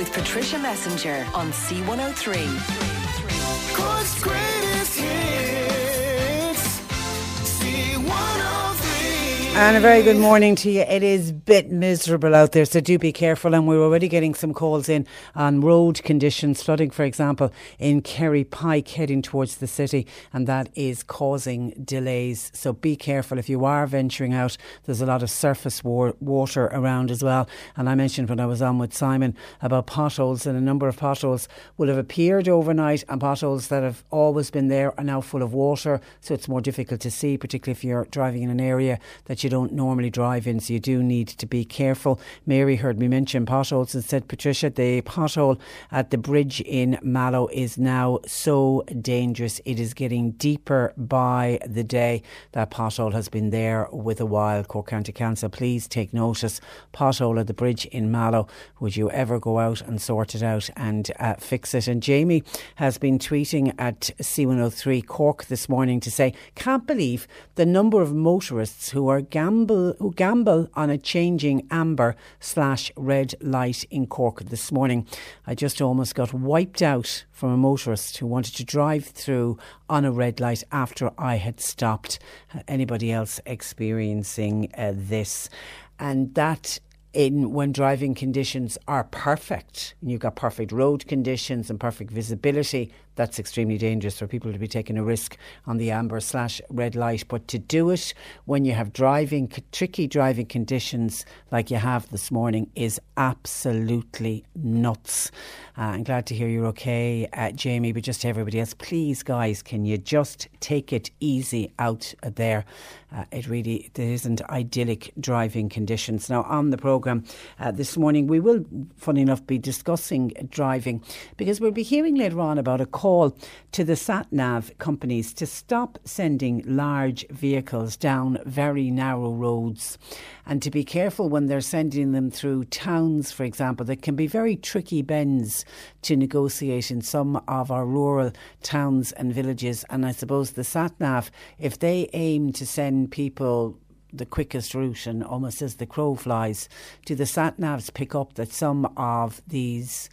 with Patricia Messinger on C103. Cork's greatest. And a very good morning to you. It is a bit miserable out there, so do be careful. And we're already getting some calls in on road conditions, flooding, for example, in Kerry Pike heading towards the city, and that is causing delays. So be careful if you are venturing out. There's a lot of surface war- water around as well. And I mentioned when I was on with Simon about potholes, and a number of potholes will have appeared overnight, and potholes that have always been there are now full of water. So it's more difficult to see, particularly if you're driving in an area that you don't normally drive in. So you do need to be careful. Mary heard me mention potholes and said, Patricia, the pothole at the bridge in Mallow is now so dangerous. It is getting deeper by the day. That pothole has been there with a while. Cork County Council, please take notice. Pothole at the bridge in Mallow. Would you ever go out and sort it out and uh, fix it? And Jamie has been tweeting at C103 Cork this morning to say, can't believe the number of motorists who are gamble who gamble on a changing amber slash red light in Cork this morning. I just almost got wiped out from a motorist who wanted to drive through on a red light after I had stopped. Anybody else experiencing uh, this? And that in when driving conditions are perfect, and you've got perfect road conditions and perfect visibility, that's extremely dangerous for people to be taking a risk on the amber slash red light. But to do it when you have driving tricky driving conditions like you have this morning is absolutely nuts. Uh, I'm glad to hear you're okay, uh, Jamie. But just to everybody else, please, guys, can you just take it easy out there? Uh, it really there isn't idyllic driving conditions. Now, on the programme uh, this morning, we will, funny enough, be discussing driving because we'll be hearing later on about a call to the sat nav companies to stop sending large vehicles down very narrow roads and to be careful when they're sending them through towns, for example, that can be very tricky bends to negotiate in some of our rural towns and villages. And I suppose the sat nav, if they aim to send people the quickest route and almost as the crow flies, do the sat navs pick up that some of these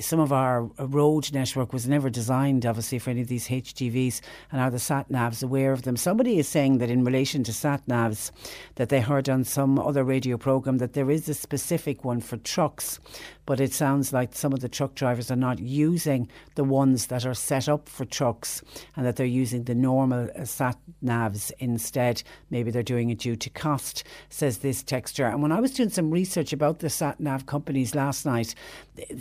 some of our road network was never designed, obviously, for any of these HGVs, and are the sat navs aware of them? Somebody is saying that in relation to sat navs, that they heard on some other radio program that there is a specific one for trucks, but it sounds like some of the truck drivers are not using the ones that are set up for trucks, and that they're using the normal uh, sat navs instead. Maybe they're doing it due to cost, says this texture. And when I was doing some research about the sat nav companies last night,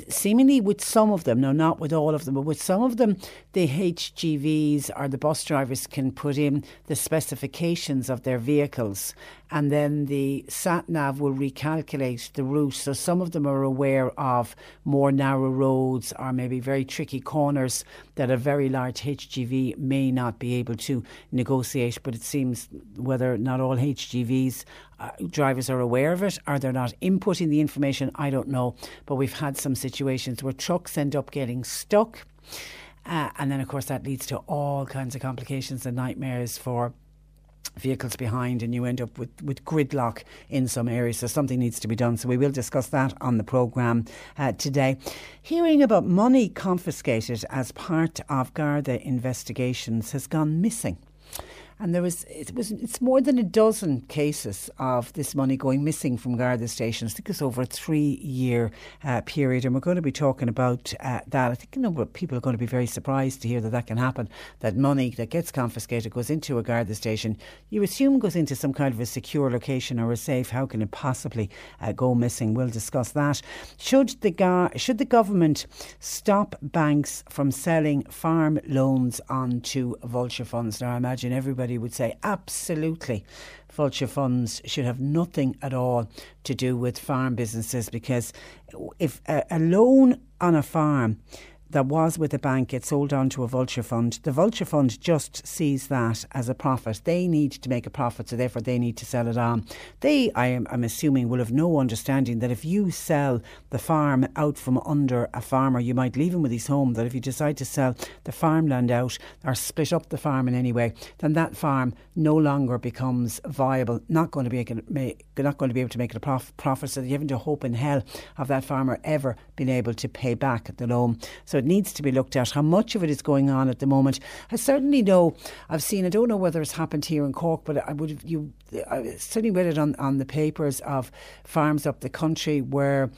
seemingly with some of them, no, not with all of them, but with some of them, the HGVs or the bus drivers can put in the specifications of their vehicles and then the sat nav will recalculate the route. So some of them are aware of more narrow roads or maybe very tricky corners that a very large HGV may not be able to negotiate. But it seems whether not all HGVs uh, drivers are aware of it Are they're not inputting the information, I don't know. But we've had some situations where trucks end up getting stuck. Uh, and then, of course, that leads to all kinds of complications and nightmares for vehicles behind and you end up with, with gridlock in some areas. So something needs to be done. So we will discuss that on the programme uh, today. Hearing about money confiscated as part of Garda investigations has gone missing. And there was it was it's more than a dozen cases of this money going missing from Garda stations. I think it's over a three-year uh, period, and we're going to be talking about uh, that. I think a number of people are going to be very surprised to hear that that can happen. That money that gets confiscated goes into a Garda station. You assume goes into some kind of a secure location or a safe. How can it possibly uh, go missing? We'll discuss that. Should the ga- should the government stop banks from selling farm loans onto vulture funds? Now, I imagine everybody would say absolutely. Vulture funds should have nothing at all to do with farm businesses because if a, a loan on a farm that was with a bank gets sold on to a vulture fund, the vulture fund just sees that as a profit. They need to make a profit, so therefore they need to sell it on. They, I am I'm assuming, will have no understanding that if you sell the farm out from under a farmer, you might leave him with his home. That if you decide to sell the farmland out or split up the farm in any way, then that farm no longer becomes viable. Not going to be not going to be able to make a prof- profit. So you haven't a hope in hell of that farmer ever being able to pay back the loan. So it needs to be looked at. How much of it is going on at the moment? I certainly know. I've seen. I don't know whether it's happened here in Cork, but I would you. I certainly read it on on the papers of farms up the country where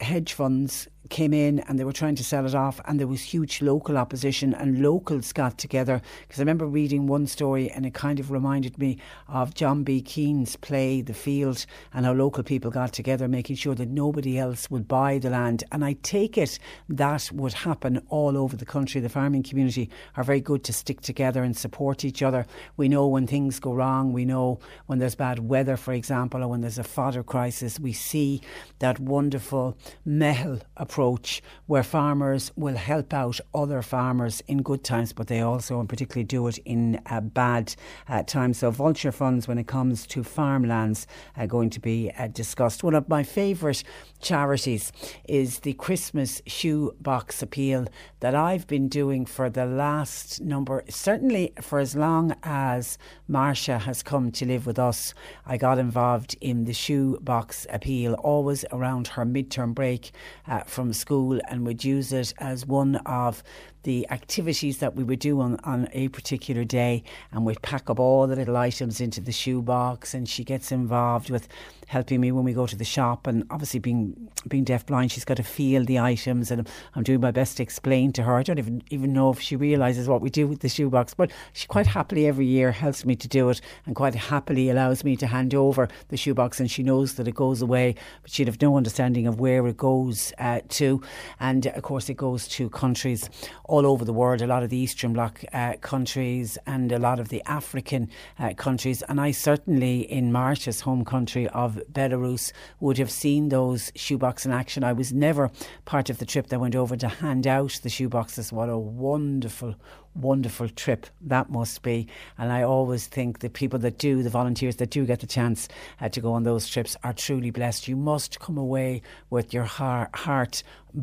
hedge funds came in and they were trying to sell it off, and there was huge local opposition, and locals got together. Because I remember reading one story, and it kind of reminded me of John B. Keane's play The Field, and how local people got together, making sure that nobody else would buy the land. And I take it that would happen all over the country. The farming community are very good to stick together and support each other. We know when things go wrong, we know when there's bad weather, for example, or when there's a fodder crisis. We see that wonderful meitheal approach approach where farmers will help out other farmers in good times, but they also, and particularly, do it in uh, bad uh, times. So, vulture funds, when it comes to farmlands, are going to be uh, discussed. One of my favourite charities is the Christmas shoe box appeal that I've been doing for the last number, certainly for as long as Marcia has come to live with us. I got involved in the shoe box appeal, always around her midterm break uh, from school, and would use it as one of the activities that we would do on, on a particular day and we'd pack up all the little items into the shoebox and she gets involved with helping me when we go to the shop and obviously being being deaf blind she's got to feel the items and I'm doing my best to explain to her. I don't even even know if she realizes what we do with the shoebox but she quite happily every year helps me to do it and quite happily allows me to hand over the shoebox and she knows that it goes away but she'd have no understanding of where it goes uh, to. And of course it goes to countries all over the world, a lot of the Eastern Bloc uh, countries and a lot of the African uh, countries. And I certainly, in Marcia's home country of Belarus, would have seen those shoebox in action. I was never part of the trip that went over to hand out the shoeboxes. What a wonderful, wonderful trip that must be. And I always think the people that do, the volunteers that do get the chance uh, to go on those trips, are truly blessed. You must come away with your heart, heart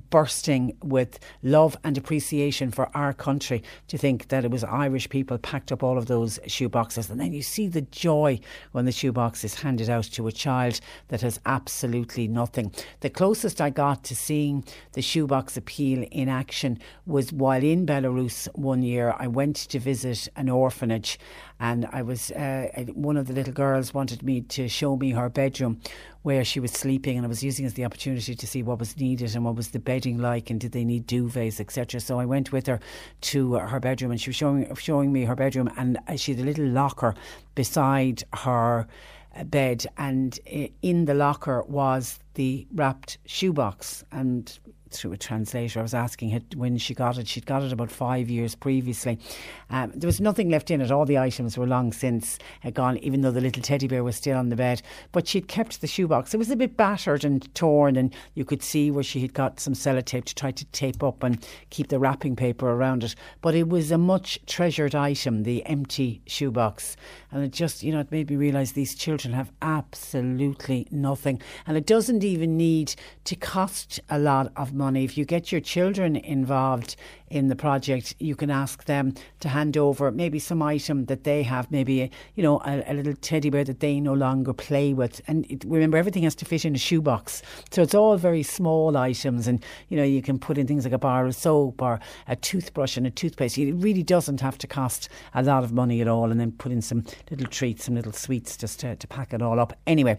bursting with love and appreciation for our country to think that it was Irish people packed up all of those shoeboxes. And then you see the joy when the shoebox is handed out to a child that has absolutely nothing. The closest I got to seeing the shoebox appeal in action was while in Belarus one year year, I went to visit an orphanage, and I was uh, one of the little girls wanted me to show me her bedroom where she was sleeping, and I was using as the opportunity to see what was needed and what was the bedding like, and did they need duvets, etc. So I went with her to her bedroom, and she was showing showing me her bedroom, and she had a little locker beside her uh, bed, and in the locker was the wrapped shoebox, and through a translator. I was asking her when she got it. She'd got it about five years previously. Um, there was nothing left in it. All the items were long since uh, gone, even though the little teddy bear was still on the bed. But she'd kept the shoebox. It was a bit battered and torn, and you could see where she had got some sellotape to try to tape up and keep the wrapping paper around it. But it was a much treasured item, the empty shoebox. And it just, you know, it made me realise these children have absolutely nothing. And it doesn't even need to cost a lot of money. If you get your children involved in the project, you can ask them to hand over maybe some item that they have, maybe a, you know a, a little teddy bear that they no longer play with. And it, remember, everything has to fit in a shoebox, so it's all very small items. And you know, you can put in things like a bar of soap or a toothbrush and a toothpaste. It really doesn't have to cost a lot of money at all. And then put in some little treats, some little sweets just to, to pack it all up. Anyway,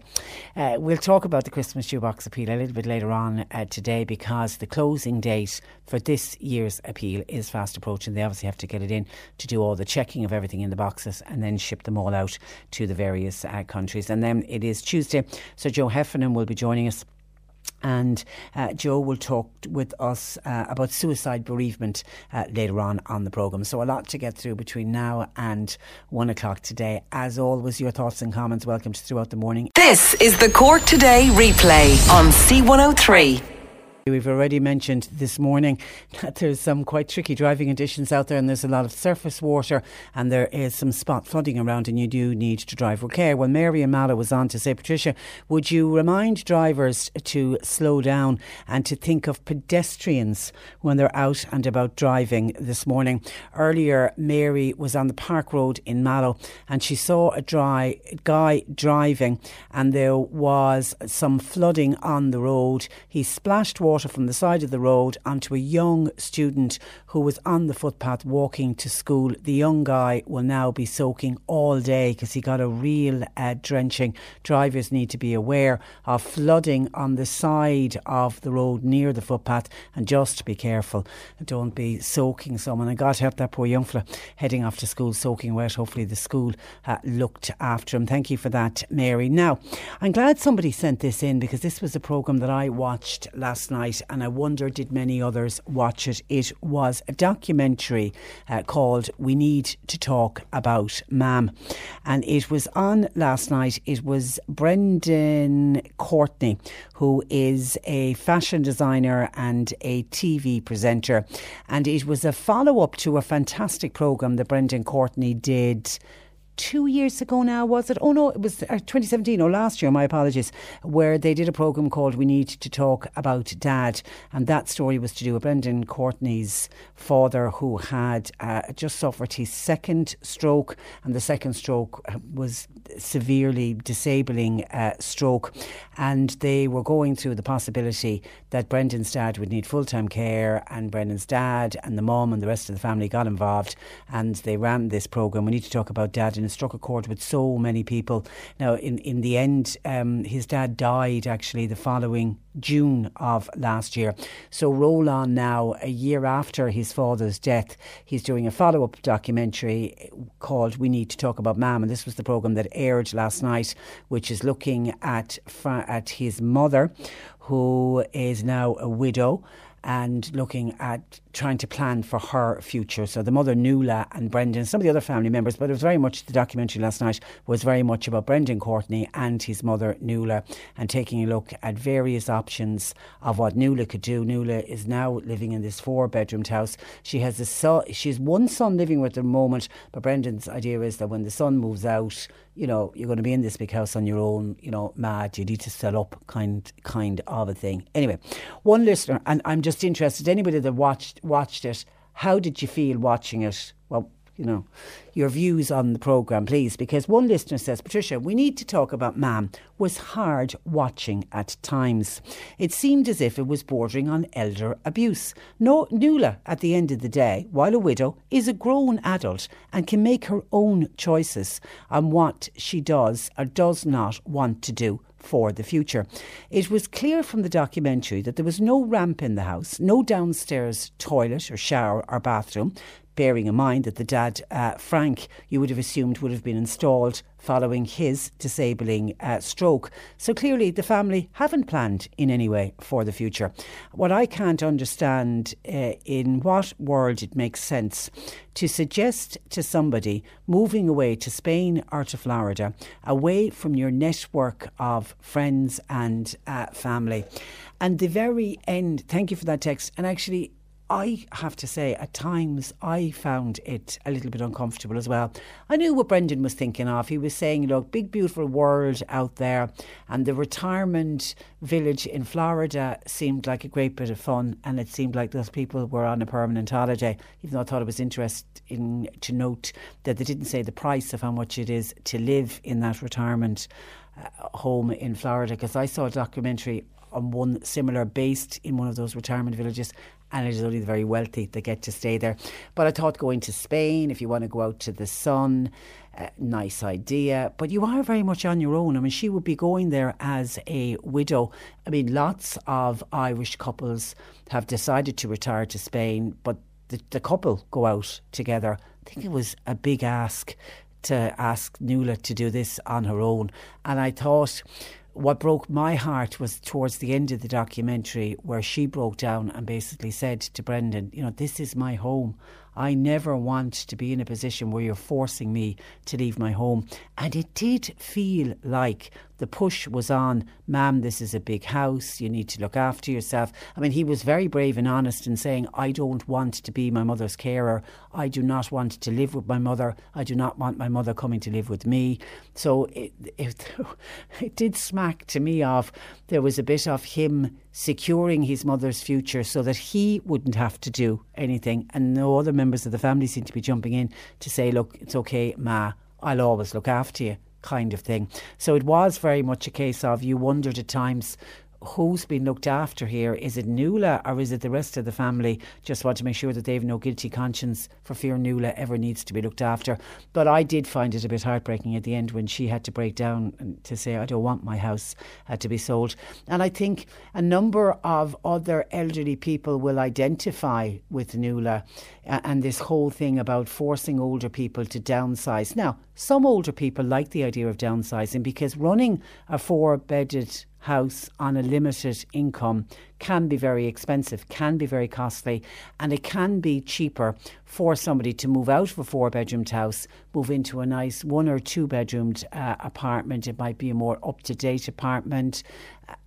uh, we'll talk about the Christmas shoebox appeal a little bit later on uh, today because the closing date for this year's appeal is fast approaching. They obviously have to get it in to do all the checking of everything in the boxes and then ship them all out to the various uh, countries. And then it is Tuesday, so Joe Heffernan will be joining us. And uh, Joe will talk with us uh, about suicide bereavement uh, later on on the programme. So, a lot to get through between now and one o'clock today. As always, your thoughts and comments welcomed throughout the morning. This is the Cork Today replay on C103. We've already mentioned this morning that there's some quite tricky driving conditions out there, and there's a lot of surface water, and there is some spot flooding around, and you do need to drive with care. Well, Mary Mallow was on to say, Patricia, would you remind drivers to slow down and to think of pedestrians when they're out and about driving this morning? Earlier, Mary was on the Park Road in Mallow, and she saw a dry guy driving, and there was some flooding on the road. He splashed water water from the side of the road onto a young student who was on the footpath walking to school. The young guy will now be soaking all day because he got a real uh, drenching. Drivers need to be aware of flooding on the side of the road near the footpath and just be careful. Don't be soaking someone. And God help that poor young fella heading off to school soaking wet. Hopefully, the school uh, looked after him. Thank you for that, Mary. Now, I'm glad somebody sent this in because this was a programme that I watched last night night, and I wonder did many others watch it. It was a documentary uh, called We Need to Talk About Mam, and it was on last night. It was Brendan Courtney, who is a fashion designer and a TV presenter, and it was a follow up to a fantastic programme that Brendan Courtney did two years ago now, was it? Oh no, it was uh, 2017 or last year, my apologies, where they did a programme called We Need to Talk About Dad. And that story was to do with Brendan Courtney's father, who had uh, just suffered his second stroke, and the second stroke uh, was severely disabling uh, stroke. And they were going through the possibility that Brendan's dad would need full time care, and Brendan's dad and the mom and the rest of the family got involved, and they ran this programme. We need to talk about dad in struck a chord with so many people. Now, in, in the end, um, his dad died actually the following June of last year. So roll on now, a year after his father's death, he's doing a follow up documentary called We Need to Talk About Mam. And this was the programme that aired last night, which is looking at, at his mother, who is now a widow and looking at trying to plan for her future. So the mother Nuala and Brendan, some of the other family members, but it was very much the documentary last night was very much about Brendan Courtney and his mother Nuala and taking a look at various options of what Nuala could do. Nuala is now living in this four bedroomed house. She has a son, she's one son living with her at the moment, but Brendan's idea is that when the son moves out, you know, you're going to be in this big house on your own, you know, mad, you need to sell up kind kind of a thing. Anyway, one listener, and I'm just interested, anybody that watched watched it, how did you feel watching it? You know, your views on the programme, please, because one listener says, Patricia, we need to talk about Mam was hard watching at times. It seemed as if it was bordering on elder abuse. No, Nuala, at the end of the day, while a widow, is a grown adult and can make her own choices on what she does or does not want to do for the future. It was clear from the documentary that there was no ramp in the house, no downstairs toilet or shower or bathroom, bearing in mind that the dad, uh, Frank, you would have assumed would have been installed following his disabling uh, stroke. So clearly, the family haven't planned in any way for the future. What I can't understand uh, in what world it makes sense to suggest to somebody moving away to Spain or to Florida, away from your network of friends and uh, family. And the very end, thank you for that text. And actually, I have to say, at times I found it a little bit uncomfortable as well. I knew what Brendan was thinking of. He was saying, look, big, beautiful world out there, and the retirement village in Florida seemed like a great bit of fun, and it seemed like those people were on a permanent holiday, even though I thought it was interesting to note that they didn't say the price of how much it is to live in that retirement uh, home in Florida, because I saw a documentary on one similar based in one of those retirement villages and it is only the very wealthy that get to stay there. But I thought going to Spain, if you want to go out to the sun, uh, nice idea. But you are very much on your own. I mean, she would be going there as a widow. I mean, lots of Irish couples have decided to retire to Spain, but the, the couple go out together. I think it was a big ask to ask Nuala to do this on her own. And I thought what broke my heart was towards the end of the documentary where she broke down and basically said to Brendan, you know, this is my home. I never want to be in a position where you're forcing me to leave my home. And it did feel like the push was on, ma'am, this is a big house, you need to look after yourself. I mean, he was very brave and honest in saying, I don't want to be my mother's carer. I do not want to live with my mother. I do not want my mother coming to live with me. So it, it, it did smack to me of there was a bit of him securing his mother's future so that he wouldn't have to do anything. And no other members of the family seemed to be jumping in to say, look, it's okay, Ma, I'll always look after you kind of thing. So it was very much a case of you wondered at times who's been looked after here? Is it Nuala or is it the rest of the family? Just want to make sure that they have no guilty conscience for fear Nuala ever needs to be looked after. But I did find it a bit heartbreaking at the end when she had to break down to say, I don't want my house uh, to be sold. And I think a number of other elderly people will identify with Nuala uh, and this whole thing about forcing older people to downsize. Now, some older people like the idea of downsizing because running a four bedded house on a limited income can be very expensive, can be very costly, and it can be cheaper for somebody to move out of a four bedroomed house, move into a nice one or two bedroomed uh, apartment. It might be a more up to date apartment.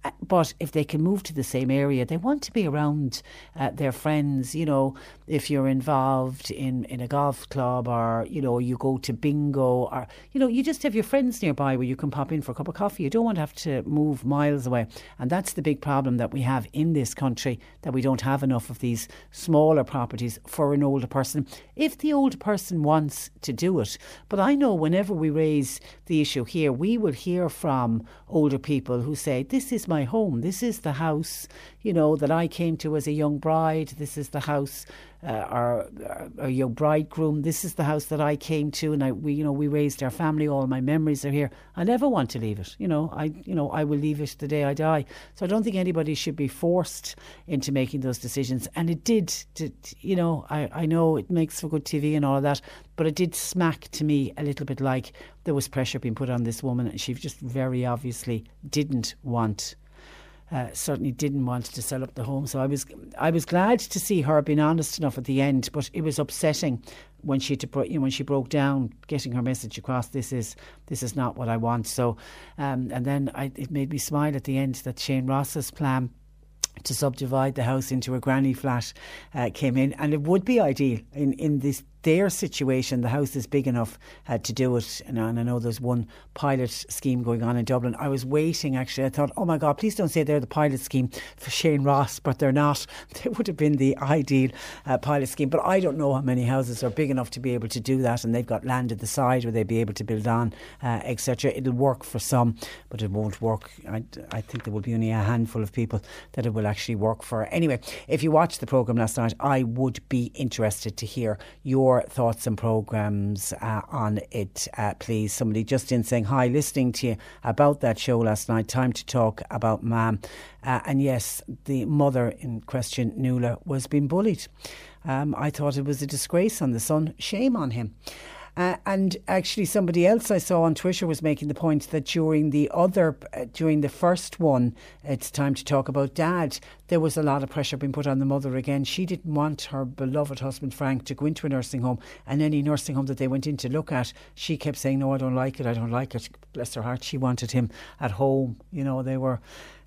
Uh, but if they can move to the same area, they want to be around uh, their friends. You know, if you're involved in, in a golf club or, you know, you go to bingo or, you know, you just have your friends nearby where you can pop in for a cup of coffee. You don't want to have to move miles away. And that's the big problem that we have in this country that we don't have enough of these smaller properties for an older person if the older person wants to do it. But I know whenever we raise the issue here, we will hear from older people who say, This is my home, this is the house, you know, that I came to as a young bride, this is the house uh, our, our young bridegroom. This is the house that I came to, and I, we, you know, we raised our family. All my memories are here. I never want to leave it. You know, I, you know, I will leave it the day I die. So I don't think anybody should be forced into making those decisions. And it did, to, you know, I, I know it makes for good TV and all of that, but it did smack to me a little bit like there was pressure being put on this woman, and she just very obviously didn't want uh, certainly didn't want to sell up the home. So I was I was glad to see her being honest enough at the end, but it was upsetting when she to, you know, when she broke down, getting her message across. This is this is not what I want. So, um, and then I, it made me smile at the end that Shane Ross's plan to subdivide the house into a granny flat uh, came in, and it would be ideal in in this their situation, the house is big enough uh, to do it. And, and, I know there's one pilot scheme going on in Dublin. I was waiting actually. I thought, oh my God, please don't say they're the pilot scheme for Shane Ross, but they're not. They would have been the ideal uh, pilot scheme. But I don't know how many houses are big enough to be able to do that. And they've got land at the side where they'd be able to build on, uh, etc. It'll work for some, but it won't work. I, I think there will be only a handful of people that it will actually work for. Anyway, if you watched the programme last night, I would be interested to hear your your thoughts and programmes uh, on it, uh, please. Somebody just in saying, Hi, listening to you about that show last night. Time to talk about Mam. Uh, and yes, the mother in question, Nuala, was being bullied. Um, I thought it was a disgrace on the son. Shame on him. Uh, and actually, somebody else I saw on Twitter was making the point that during the other, uh, during the first one, it's time to talk about dad. there was a lot of pressure being put on the mother again. She didn't want her beloved husband Frank to go into a nursing home, and any nursing home that they went in to look at, she kept saying, "No, I don't like it. I don't like it." Bless her heart, she wanted him at home. You know, they were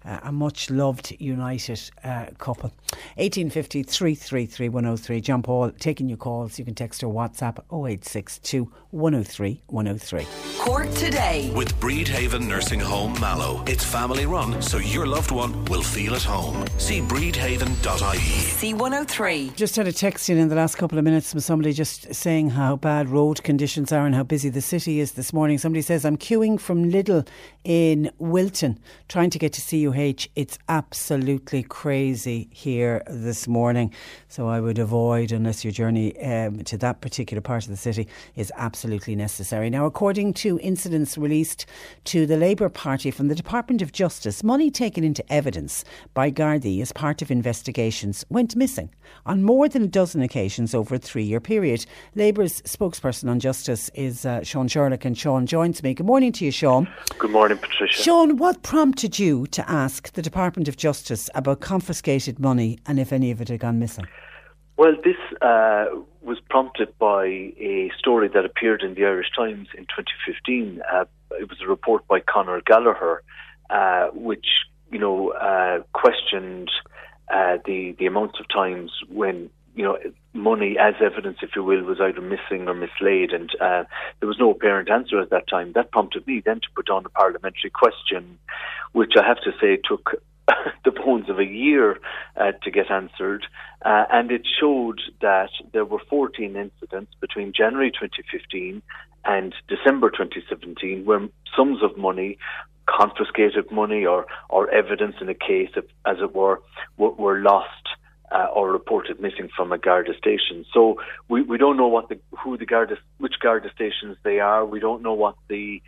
uh, a much loved united uh, couple. 1850 333 103. John Paul taking your calls. You can text or WhatsApp 0862 103 103. Cork today. With Bridhaven Nursing Home Mallow. It's family run, so your loved one will feel at home. See bridhaven.ie. C103. Just had a text in in the last couple of minutes from somebody just saying how bad road conditions are and how busy the city is this morning. Somebody says, I'm queuing from Lidl in Wilton trying to get to It's absolutely crazy here this morning. So I would avoid, unless your journey um, to that particular part of the city is absolutely necessary. Now, according to incidents released to the Labour Party from the Department of Justice, money taken into evidence by Gardaí as part of investigations went missing on more than a dozen occasions over a three year period. Labour's spokesperson on justice is uh, Sean Sherlock, and Sean joins me. Good morning to you, Sean. Good morning, Patricia. Sean, what prompted you to ask the Department of Justice about confiscated money and if any of it had gone missing? Well, this uh, was prompted by a story that appeared in the Irish Times in 2015. Uh, it was a report by Conor Gallagher, uh, which you know uh, questioned uh, the the amounts of times when you know money as evidence, if you will, was either missing or mislaid, and uh, there was no apparent answer at that time. That prompted me then to put on a parliamentary question, which I have to say took the bones of a year uh, to get answered, uh, and it showed that there were 14 incidents between January 2015 and December 2017 where sums of money, confiscated money or, or evidence in a case, of, as it were, were, were lost. Uh, or reported missing from a Garda station. So we, we don't know what the who the Garda which Garda stations they are. We don't know what the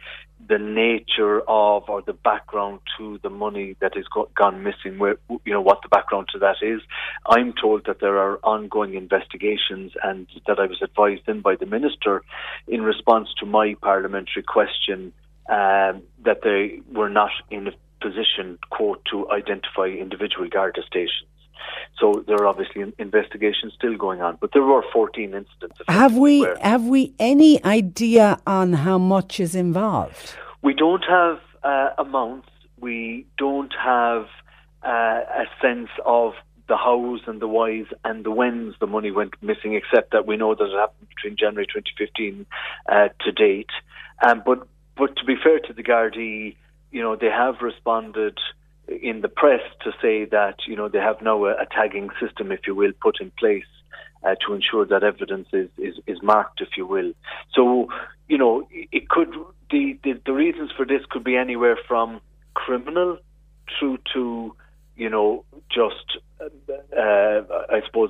the nature of or the background to the money that has go, gone missing. Where you know what the background to that is. I'm told that there are ongoing investigations, and that I was advised in by the minister in response to my parliamentary question um, that they were not in a position, quote, to identify individual Garda stations. So there are obviously investigations still going on, but there were 14 incidents. Have we have we any idea on how much is involved? We don't have uh, amounts. We don't have uh, a sense of the hows and the whys and the whens the money went missing, except that we know that it happened between January 2015 uh, to date. Um, but but to be fair to the Gardaí, you know, they have responded in the press to say that you know they have now a, a tagging system, if you will, put in place uh, to ensure that evidence is, is, is marked, if you will. So, you know, it could the, the the reasons for this could be anywhere from criminal through to you know just uh, I suppose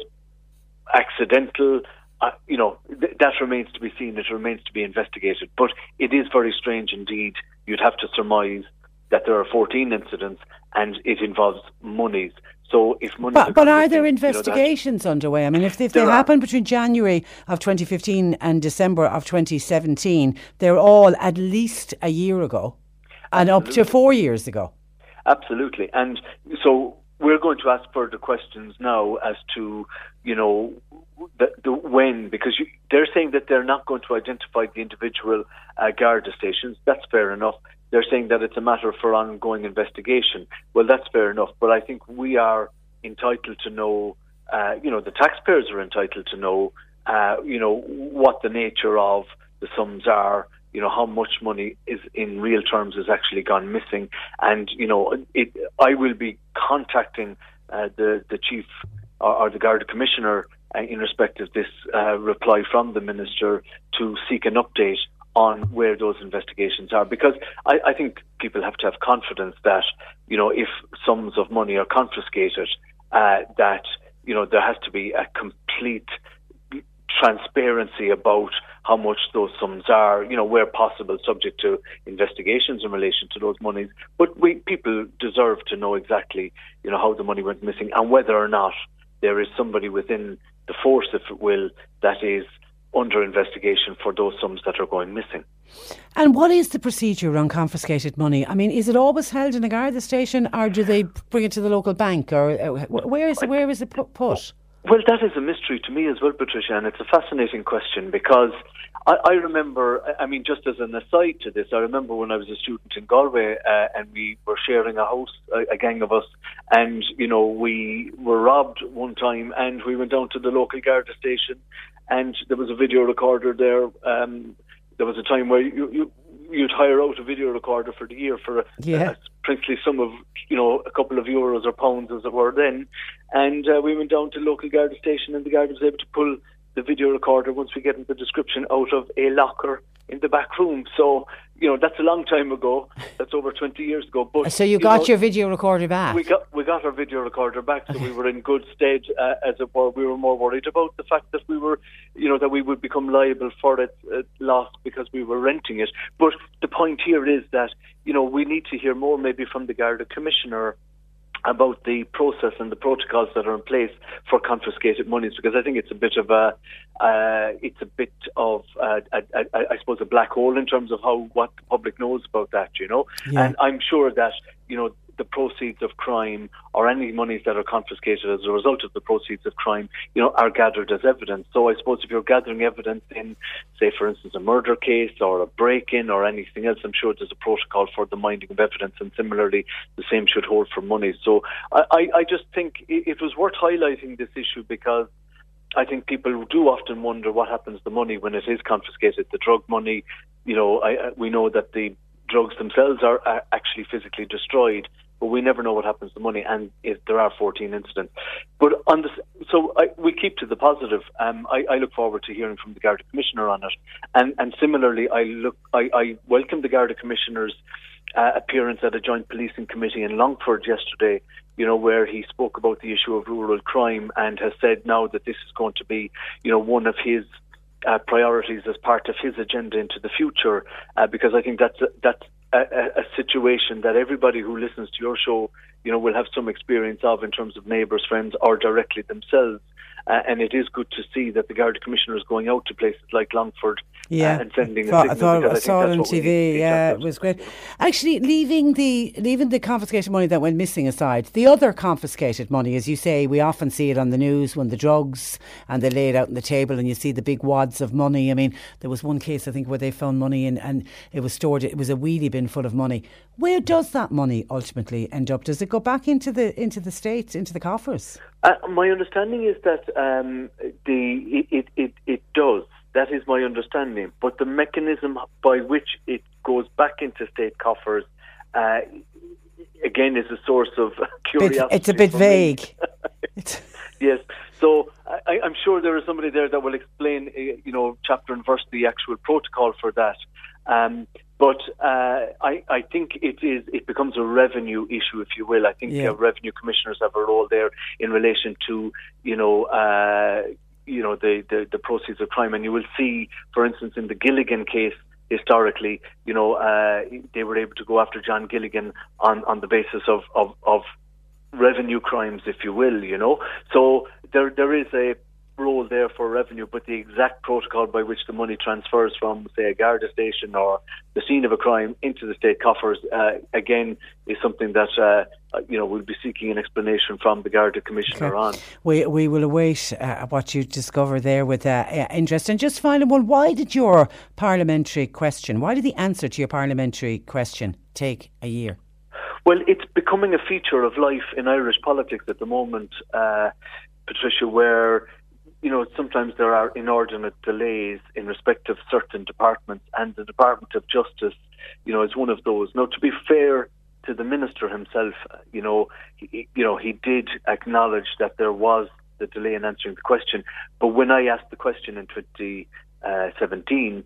accidental. Uh, you know th- that remains to be seen. It remains to be investigated. But it is very strange indeed. You'd have to surmise that there are 14 incidents and it involves monies. So if money, But, but are there investigations underway? I mean, if, if they are. happened between January of 2015 and December of 2017, they're all at least a year ago and up to four years ago. Absolutely. And so we're going to ask further questions now as to, you know, the, the when, because you, they're saying that they're not going to identify the individual uh, Garda stations. That's fair enough. They're saying that it's a matter for ongoing investigation. Well, that's fair enough. But I think we are entitled to know, uh, you know, the taxpayers are entitled to know, uh, you know, what the nature of the sums are, you know, how much money is in real terms has actually gone missing. And, you know, it, I will be contacting uh, the, the chief or, or the Garda commissioner uh, in respect of this uh, reply from the minister to seek an update on where those investigations are because I, I think people have to have confidence that you know if sums of money are confiscated uh, that you know there has to be a complete transparency about how much those sums are, you know, where possible, subject to investigations in relation to those monies. But we people deserve to know exactly, you know, how the money went missing and whether or not there is somebody within the force, if it will, that is under investigation for those sums that are going missing. And what is the procedure on confiscated money? I mean, is it always held in a Garda station, or do they bring it to the local bank, or uh, wh- where is where is it put? Well, that is a mystery to me as well, Patricia, and it's a fascinating question because I, I remember, I mean, just as an aside to this, I remember when I was a student in Galway uh, and we were sharing a house, a, a gang of us, and, you know, we were robbed one time and we went down to the local Garda station and there was a video recorder there. Um, there was a time where you, you, you'd hire out a video recorder for the year for a, Yeah. a princely sum of, you know, a couple of euros or pounds as it were then. And uh, we went down to local guard station and the guard was able to pull the video recorder once we get the description out of a locker in the back room. So, you know, that's a long time ago. That's over 20 years ago. But So you got know, your video recorder back. we got we got our video recorder back, so we were in good stead. Uh, as it were, we were more worried about the fact that we were, you know, that we would become liable for it uh, loss because we were renting it. But the point here is that you know we need to hear more, maybe from the Garda Commissioner about the process and the protocols that are in place for confiscated monies because I think it's a bit of a uh, it's a bit of uh, a, a, a, I suppose a black hole in terms of how what the public knows about that you know Yeah. and I'm sure that you know the proceeds of crime or any monies that are confiscated as a result of the proceeds of crime, you know, are gathered as evidence. So I suppose if you're gathering evidence in, say, for instance, a murder case or a break-in or anything else, I'm sure there's a protocol for the minding of evidence, and similarly, the same should hold for money. So I, I, just think it, was worth highlighting this issue because. I think people do often wonder what happens to the money when it is confiscated. The drug money, you know, I- we know that the drugs themselves are, are actually physically destroyed, but we never know what happens to money. And if there are 14 incidents, but on this, so I, we keep to the positive. Um, I, I look forward to hearing from the Garda Commissioner on it, and and similarly, I look, I, I welcome the Garda Commissioner's uh, appearance at a joint policing committee in Longford yesterday, you know, where he spoke about the issue of rural crime and has said now that this is going to be, you know, one of his uh, priorities as part of his agenda into the future, uh, because I think that's a, that's a, a, situation that everybody who listens to your show, you know, will have some experience of in terms of neighbours, friends, or directly themselves. Uh, and it is good to see that the Garda Commissioner is going out to places like Longford Yeah, uh, and sending thought, a I signal. thought because I think saw it on what we need TV. Yeah, it was great. Actually, leaving the leaving the confiscated money that went missing aside, the other confiscated money, as you say, we often see it on the news when the drugs and they lay it out on the table, and you see the big wads of money. I mean, there was one case I think where they found money and and it was stored. It was a wheelie bin full of money. Where does that money ultimately end up? Does it go back into the into the states, into the coffers? Uh, my understanding is that um, the it, it it does. That is my understanding. But the mechanism by which it goes back into state coffers, uh, again, is a source of curiosity. it's a bit vague. Yes. So I, I'm sure there is somebody there that will explain, uh, you know, chapter and verse the actual protocol for that. Um, but uh, I, I think it is it becomes a revenue issue, if you will. I think Yeah. uh, revenue commissioners have a role there in relation to, you know, uh, you know, the, the the proceeds of crime. And you will see, for instance, in the Gilligan case. Historically, you know, uh, they were able to go after John Gilligan on, on the basis of, of, of revenue crimes, if you will, you know. So there there is a role there for revenue, but the exact protocol by which the money transfers from, say, a Garda station or the scene of a crime into the state coffers, uh, again, is something that, uh, you know, we'll be seeking an explanation from the Garda Commissioner on. We we will await uh, what you discover there with uh, uh, interest. And just final one: Why did your parliamentary question? Why did the answer to your parliamentary question take a year? Well, it's becoming a feature of life in Irish politics at the moment, uh, Patricia, where you know sometimes there are inordinate delays in respect of certain departments, and the Department of Justice, you know, is one of those. Now, to be fair to the minister himself, uh, you know, he, you know, he did acknowledge that there was the delay in answering the question, but when I asked the question in 2017.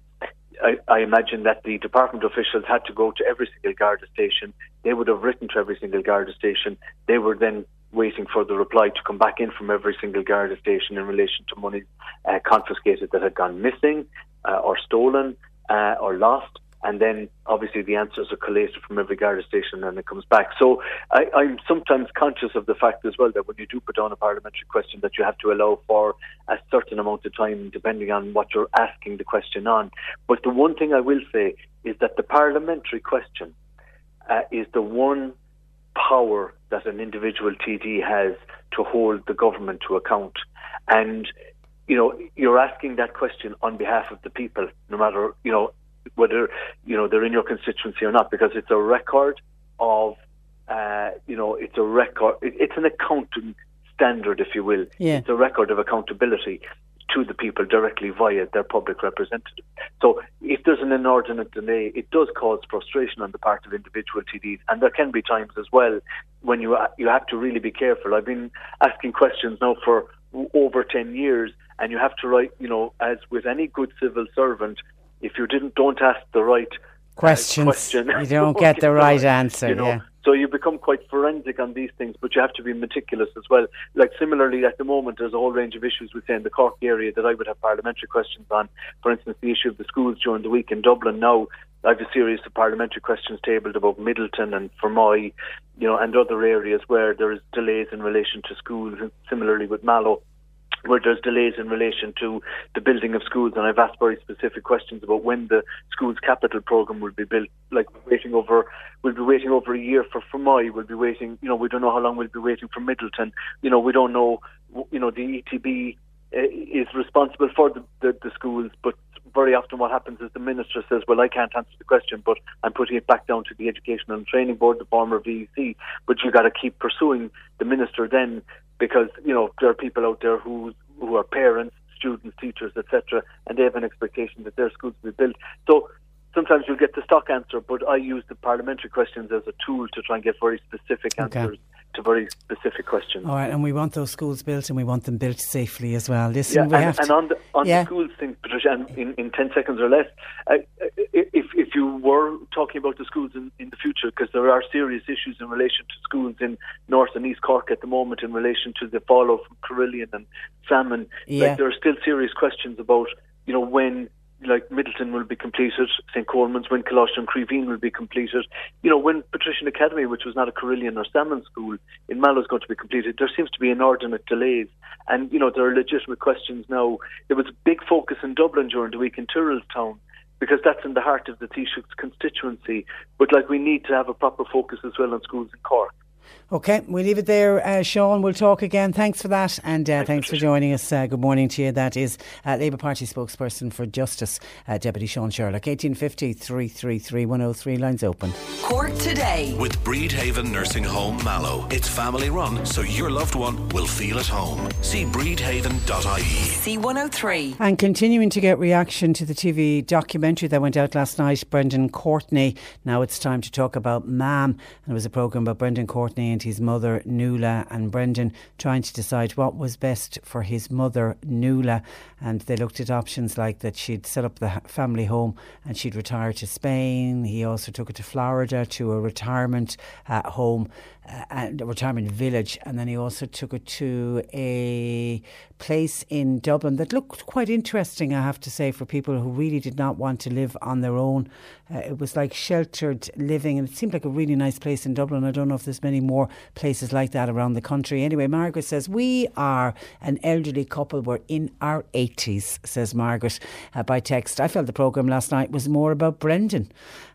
I, I imagine that the department officials had to go to every single Garda station. They would have written to every single Garda station. They were then waiting for the reply to come back in from every single Garda station in relation to money uh, confiscated that had gone missing uh, or stolen uh, or lost. and then obviously the answers are collated from every Garda station and it comes back. So I, I'm sometimes conscious of the fact as well that when you do put down a parliamentary question that you have to allow for a certain amount of time depending on what you're asking the question on. But the one thing I will say is that the parliamentary question uh, is the one power that an individual TD has to hold the government to account. And, you know, you're asking that question on behalf of the people, no matter, you know, whether, you know, they're in your constituency or not, because it's a record of, uh, you know, it's a record, it's an accounting standard, if you will. Yeah. It's a record of accountability to the people directly via their public representative. So if there's an inordinate delay, it does cause frustration on the part of individual TDs, and there can be times as well when you you have to really be careful. I've been asking questions now for over ten years, and you have to write, you know, as with any good civil servant, if you didn't don't ask the right uh, Questions. question, You don't get the right answer, You know, yeah. So you become quite forensic on these things, but you have to be meticulous as well. Like similarly, at the moment, there's a whole range of issues within the Cork area that I would have parliamentary questions on. For instance, the issue of the schools during the week in Dublin. Now, I have a series of parliamentary questions tabled about Midleton and Fermoy, you know, and other areas where there is delays in relation to schools. And similarly with Mallow where there's delays in relation to the building of schools, and I've asked very specific questions about when the schools capital program will be built. Like waiting over, we'll be waiting over a year for Fermoy. We'll be waiting, you know, we don't know how long we'll be waiting for Midleton. You know, we don't know, you know, the ETB uh, is responsible for the, the, the schools, but very often what happens is the minister says, well, I can't answer the question, but I'm putting it back down to the Education and Training Board, the former VEC. But you got to keep pursuing the minister then because, you know, there are people out there who, who are parents, students, teachers, etc., and they have an expectation that their schools will be built. So sometimes you'll get the stock answer, but I use the parliamentary questions as a tool to try and get very specific Okay. answers to very specific questions. All right, and we want those schools built and we want them built safely as well. Listen, Yeah, we and, have and to. on the on Yeah. the schools thing, Patricia, and in, in ten seconds or less, uh, if if you were talking about the schools in, in the future, because there are serious issues in relation to schools in North and East Cork at the moment in relation to the fallout from Carillion and Sammon, Yeah. like there are still serious questions about you know when. Like Midleton will be completed, St Colman's, when Colossus and Creveen will be completed. You know, when Patrician Academy, which was not a Carillion or Sammon school in Mallow, is going to be completed, there seems to be inordinate delays. And, you know, there are legitimate questions now. There was a big focus in Dublin during the week in Tyrrellstown because that's in the heart of the Taoiseach's constituency. But, like, we need to have a proper focus as well on schools in Cork. Okay, we leave it there, uh, Sean. We'll talk again. Thanks for that, and uh, thanks, for joining us. Uh, good morning to you. That is uh, Labour Party spokesperson for Justice, uh, Deputy Sean Sherlock. 1850 333 103. Lines open. Cork today. With Bridhaven Nursing Home Mallow. It's family run, so your loved one will feel at home. See bridhaven.ie. C103. And continuing to get reaction to the TV documentary that went out last night, Brendan Courtney. Now it's time to talk about Mam. And it was a programme about Brendan Courtney and his mother, Nuala, and Brendan trying to decide what was best for his mother, Nuala. And they looked at options like that she'd set up the family home and she'd retire to Spain. He also took her to Florida to a retirement uh, home and retirement village, and then he also took her to a place in Dublin that looked quite interesting, I have to say, for people who really did not want to live on their own. Uh, it was like sheltered living, and it seemed like a really nice place in Dublin. I don't know if there's many more places like that around the country. Anyway, Margaret says we are an elderly couple. We're in our 80s, says Margaret uh, by text. I felt the programme last night was more about Brendan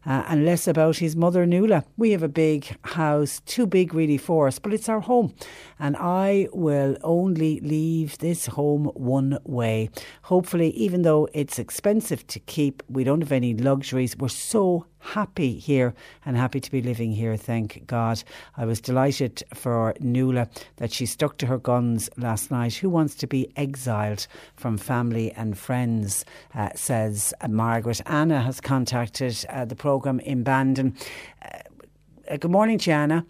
uh, and less about his mother, Nuala. We have a big house, too big really for us, but it's our home. And I will only leave this home one way. Hopefully, even though it's expensive to keep, we don't have any luxuries. We're so happy here and happy to be living here, thank God. I was delighted for Nuala that she stuck to her guns last night. Who wants to be exiled from family and friends, uh, says uh, Margaret. Anna has contacted uh, the programme in Bandon. Uh, good morning, Gianna.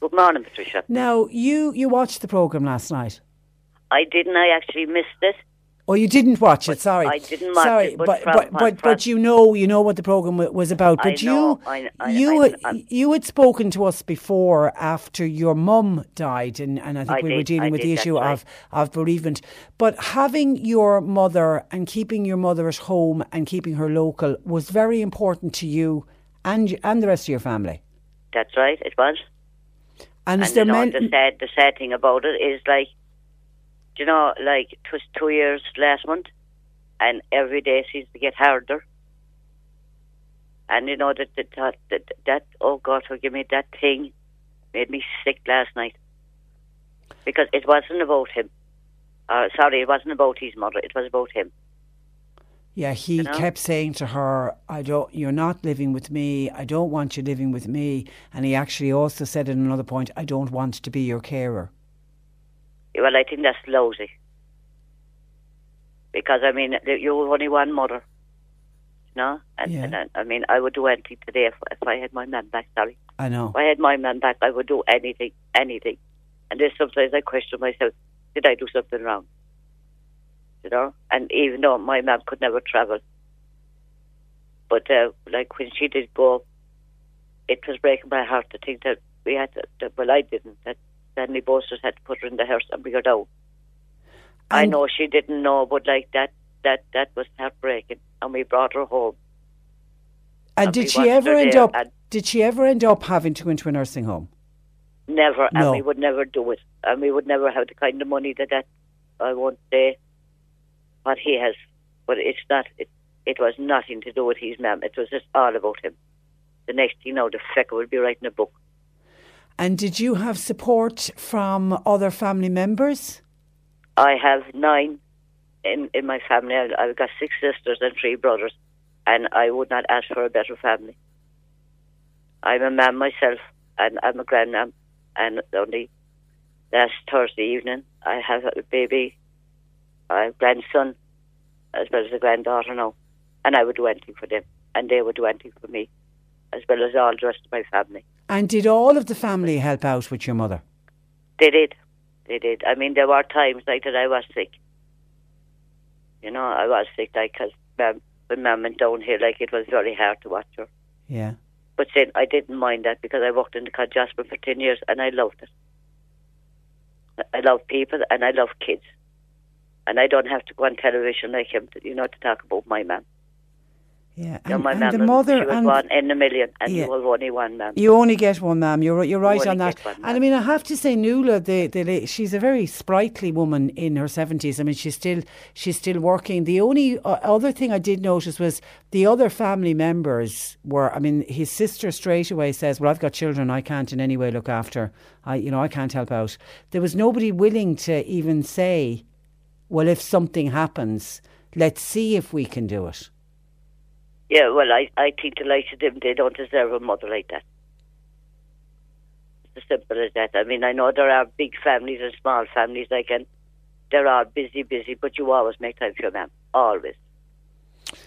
Good morning, Patricia. Now, you, you watched the programme last night. I didn't. I actually missed it. Oh, you didn't watch it. Sorry, I didn't watch sorry, it, but but but but, but you know you know what the program was about. I But know, you I- I- you I- had- you had spoken to us before after your mum died, and, and I think I we were dealing I with did, the issue right. of of bereavement. But having your mother and keeping your mother at home and keeping her local was very important to you and and the rest of your family. That's right, it was. And, And you know, men- the sad, the sad thing about it is like, you know, like it was two years last month, and every day seems to get harder. And you know that that, that that that oh God forgive me that thing made me sick last night because it wasn't about him. Uh, sorry, it wasn't about his mother. It was about him. Yeah, he You know? kept saying to her, "I don't. You're not living with me. I don't want you living with me." And he actually also said at another point, "I don't want to be your carer." Well, I think that's lousy. Because, I mean, you're only one mother. No? And, Yeah. and I, I mean, I would do anything today if, if I had my man back, sorry. I know. If I had my man back, I would do anything, anything. And there's sometimes I question myself, did I do something wrong? You know? And even though my mum could never travel. But, uh, like, when she did go, it was breaking my heart to think that we had to, that, well, I didn't, that Stanley Bosters had to put her in the hearse and bring her down. I know she didn't know, but like that, that, that was heartbreaking. And we brought her home. And And did she ever end up? Did she ever end up having to go into a nursing home? Never, No. and we would never do it. And we would never have the kind of money that that, I won't say what he has, but it's not, it, it was nothing to do with his mum. It was just all about him. The next thing you know, the fecker will be writing a book. And did you have support from other family members? I have nine in, in my family. I've got six sisters and three brothers, and I would not ask for a better family. I'm a man myself, and I'm a grandmam, and only last Thursday evening I have a baby, a grandson, as well as a granddaughter now, and I would do anything for them, and they would do anything for me, as well as all the rest of my family. And did all of the family help out with your mother? They did. They did. I mean, there were times like that I was sick. You know, I was sick like because when mum went down here, like it was very hard to watch her. Yeah. But then I didn't mind that because I worked in the Cod Jasper for 10 years and I loved it. I love people and I love kids. And I don't have to go on television like him, to, you know, to talk about my mum. Yeah. You know, And, my and the mother and one in a million and Yeah. you have only one ma'am. You only get one, ma'am. You're you're right only on that. one, and. I mean, I have to say, Nuala, the, the she's a very sprightly woman in her seventies. I mean, she's still she's still working. The only uh, other thing I did notice was the other family members were. I mean, his sister straight away says, "Well, I've got children. I can't in any way look after. I, you know, I can't help out." There was nobody willing to even say, "Well, if something happens, let's see if we can do it." Yeah, well, I, I think the likes of them, they don't deserve a mother like that. It's as simple as that. I mean, I know there are big families and small families, like, and they're all busy, busy, but you always make time for your mum. Always.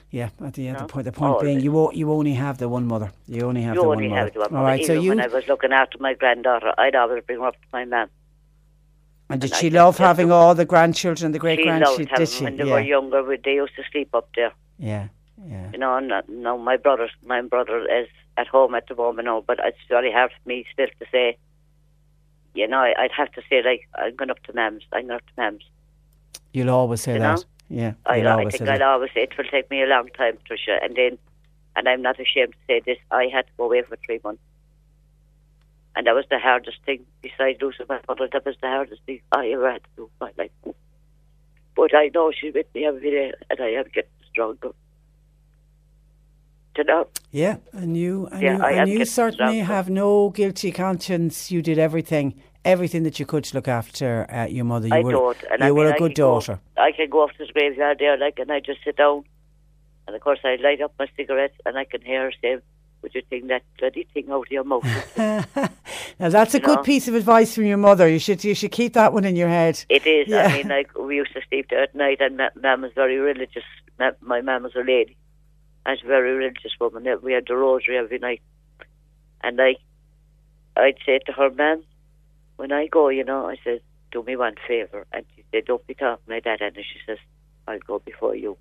Yeah, at the, yeah, the point, the point Always. being, you o- you only have the one mother. You only have you the only one have mother. the one All mother. right, so you when I was looking after my granddaughter, I'd always bring her up to my mum. and did and I she just love having all the grandchildren, and the great she loved grandchildren? having Did she? when they yeah. were younger. They used to sleep up there. yeah, yeah. You know, uh, no, my brother, my brother is at home at the moment now, but it's very hard for me still to say. You know, I'd have to say like I'm going up to Mems. I'm going up to Mams. You'll always say You that. know? Yeah, I, I think. I'll always say it will take me a long time, Tricia, and then, and I'm not ashamed to say this. I had to go away for three months, and that was the hardest thing. Besides losing my mother, that was the hardest thing I ever had to do in my life. But I know she's with me every day, and I am getting stronger. You know? Yeah, and you and Yeah, you, and you certainly have no guilty conscience. You did everything, everything that you could to look after uh, your mother. You I were, don't. And you I were mean, a I good can go- daughter. I can go off to the graveyard there, like, and I just sit down, and of course I light up my cigarette, and I can hear her say, "Would you take that bloody thing out of your mouth?" now that's a You good know? piece of advice from your mother. You should you should keep that one in your head. It is. Yeah. I mean, like we used to sleep there at night, and ma- Mum was very religious. My mum was a lady, and a very religious woman. We had the rosary every night, and like I'd say to her, "Mum, when I go, you know," I said, "Do me one favor," and she said, "Don't be talking like that." And she says, I'll go before you.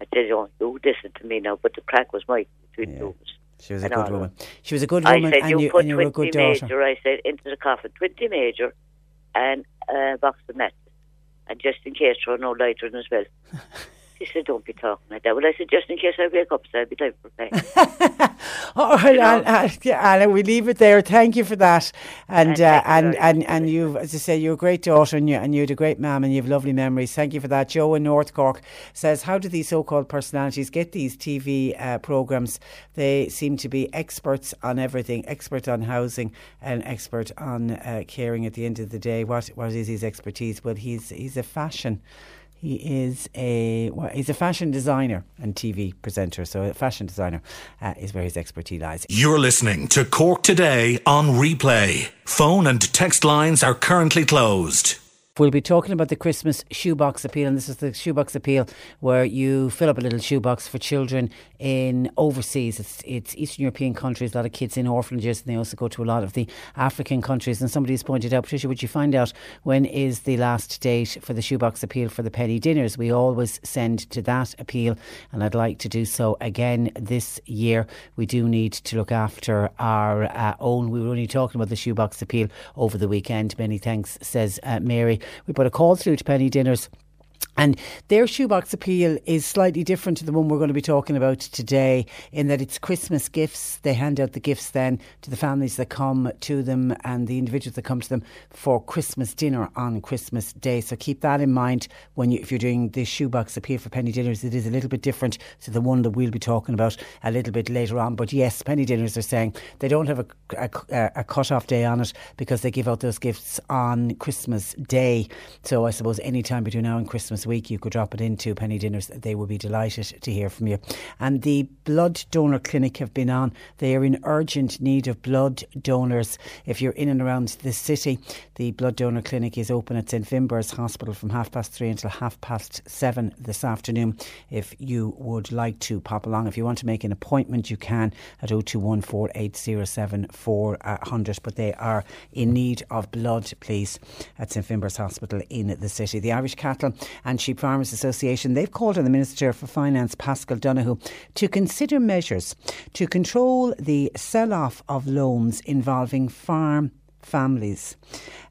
I said, oh, you listen to me now, but the crack was mine between Yeah. She was a good woman. that. She was a good woman. I said, and you, you, put you were a 20 good daughter. major, I said, into the coffin, 20 major and a box of matches. And just in case, throw no lighter in as well. She said, don't be talking like that. Well, I said, just in case I wake up, so I'll be time for pay. All right, Alan, Alan, yeah, Alan, we leave it there. Thank you for that. And And uh, and and, and you've, as I say, you're a great daughter, and you and you had a great mum, and you have lovely memories. Thank you for that. Joe in North Cork says, "How do these so-called personalities get these TV uh, programs? They seem to be experts on everything, expert on housing, and expert on uh, caring. At the end of the day, what what is his expertise? Well, he's he's a fashion." He is a well, he's a fashion designer and TV presenter. So a fashion designer uh, is where his expertise lies. You're listening to Cork Today on replay. Phone and text lines are currently closed. We'll be talking about the Christmas shoebox appeal, and this is the shoebox appeal where you fill up a little shoebox for children in overseas. It's, it's Eastern European countries, a lot of kids in orphanages, and they also go to a lot of the African countries. And somebody has pointed out, Patricia, would you find out when is the last date for the shoebox appeal for the penny dinners? We always send to that appeal, and I'd like to do so again this year. We do need to look after our uh, own. We were only talking about the shoebox appeal over the weekend. Many thanks, says uh, Mary. We put a call through to Penny Dinners. And their shoebox appeal is slightly different to the one we're going to be talking about today, in that it's Christmas gifts. They hand out the gifts then to the families that come to them and the individuals that come to them for Christmas dinner on Christmas Day. So keep that in mind when you, if you're doing the shoebox appeal for penny dinners. It is a little bit different to the one that we'll be talking about a little bit later on. But yes, penny dinners are saying they don't have a, a, a cut off day on it because they give out those gifts on Christmas Day. So I suppose any time between now and Christmas week, you could drop it into penny dinners. They will be delighted to hear from you. And the blood donor clinic have been on. They are in urgent need of blood donors. If you're in and around the city, the blood donor clinic is open at St Finbarr's Hospital from half past three until half past seven this afternoon. If you would like to pop along, if you want to make an appointment, you can at 0214807400. But they are in need of blood, please, at St Finbarr's Hospital in the city. The Irish Cattle and Sheep Farmers Association, they've called on the Minister for Finance, Paschal Donohoe, to consider measures to control the sell off of loans involving farm families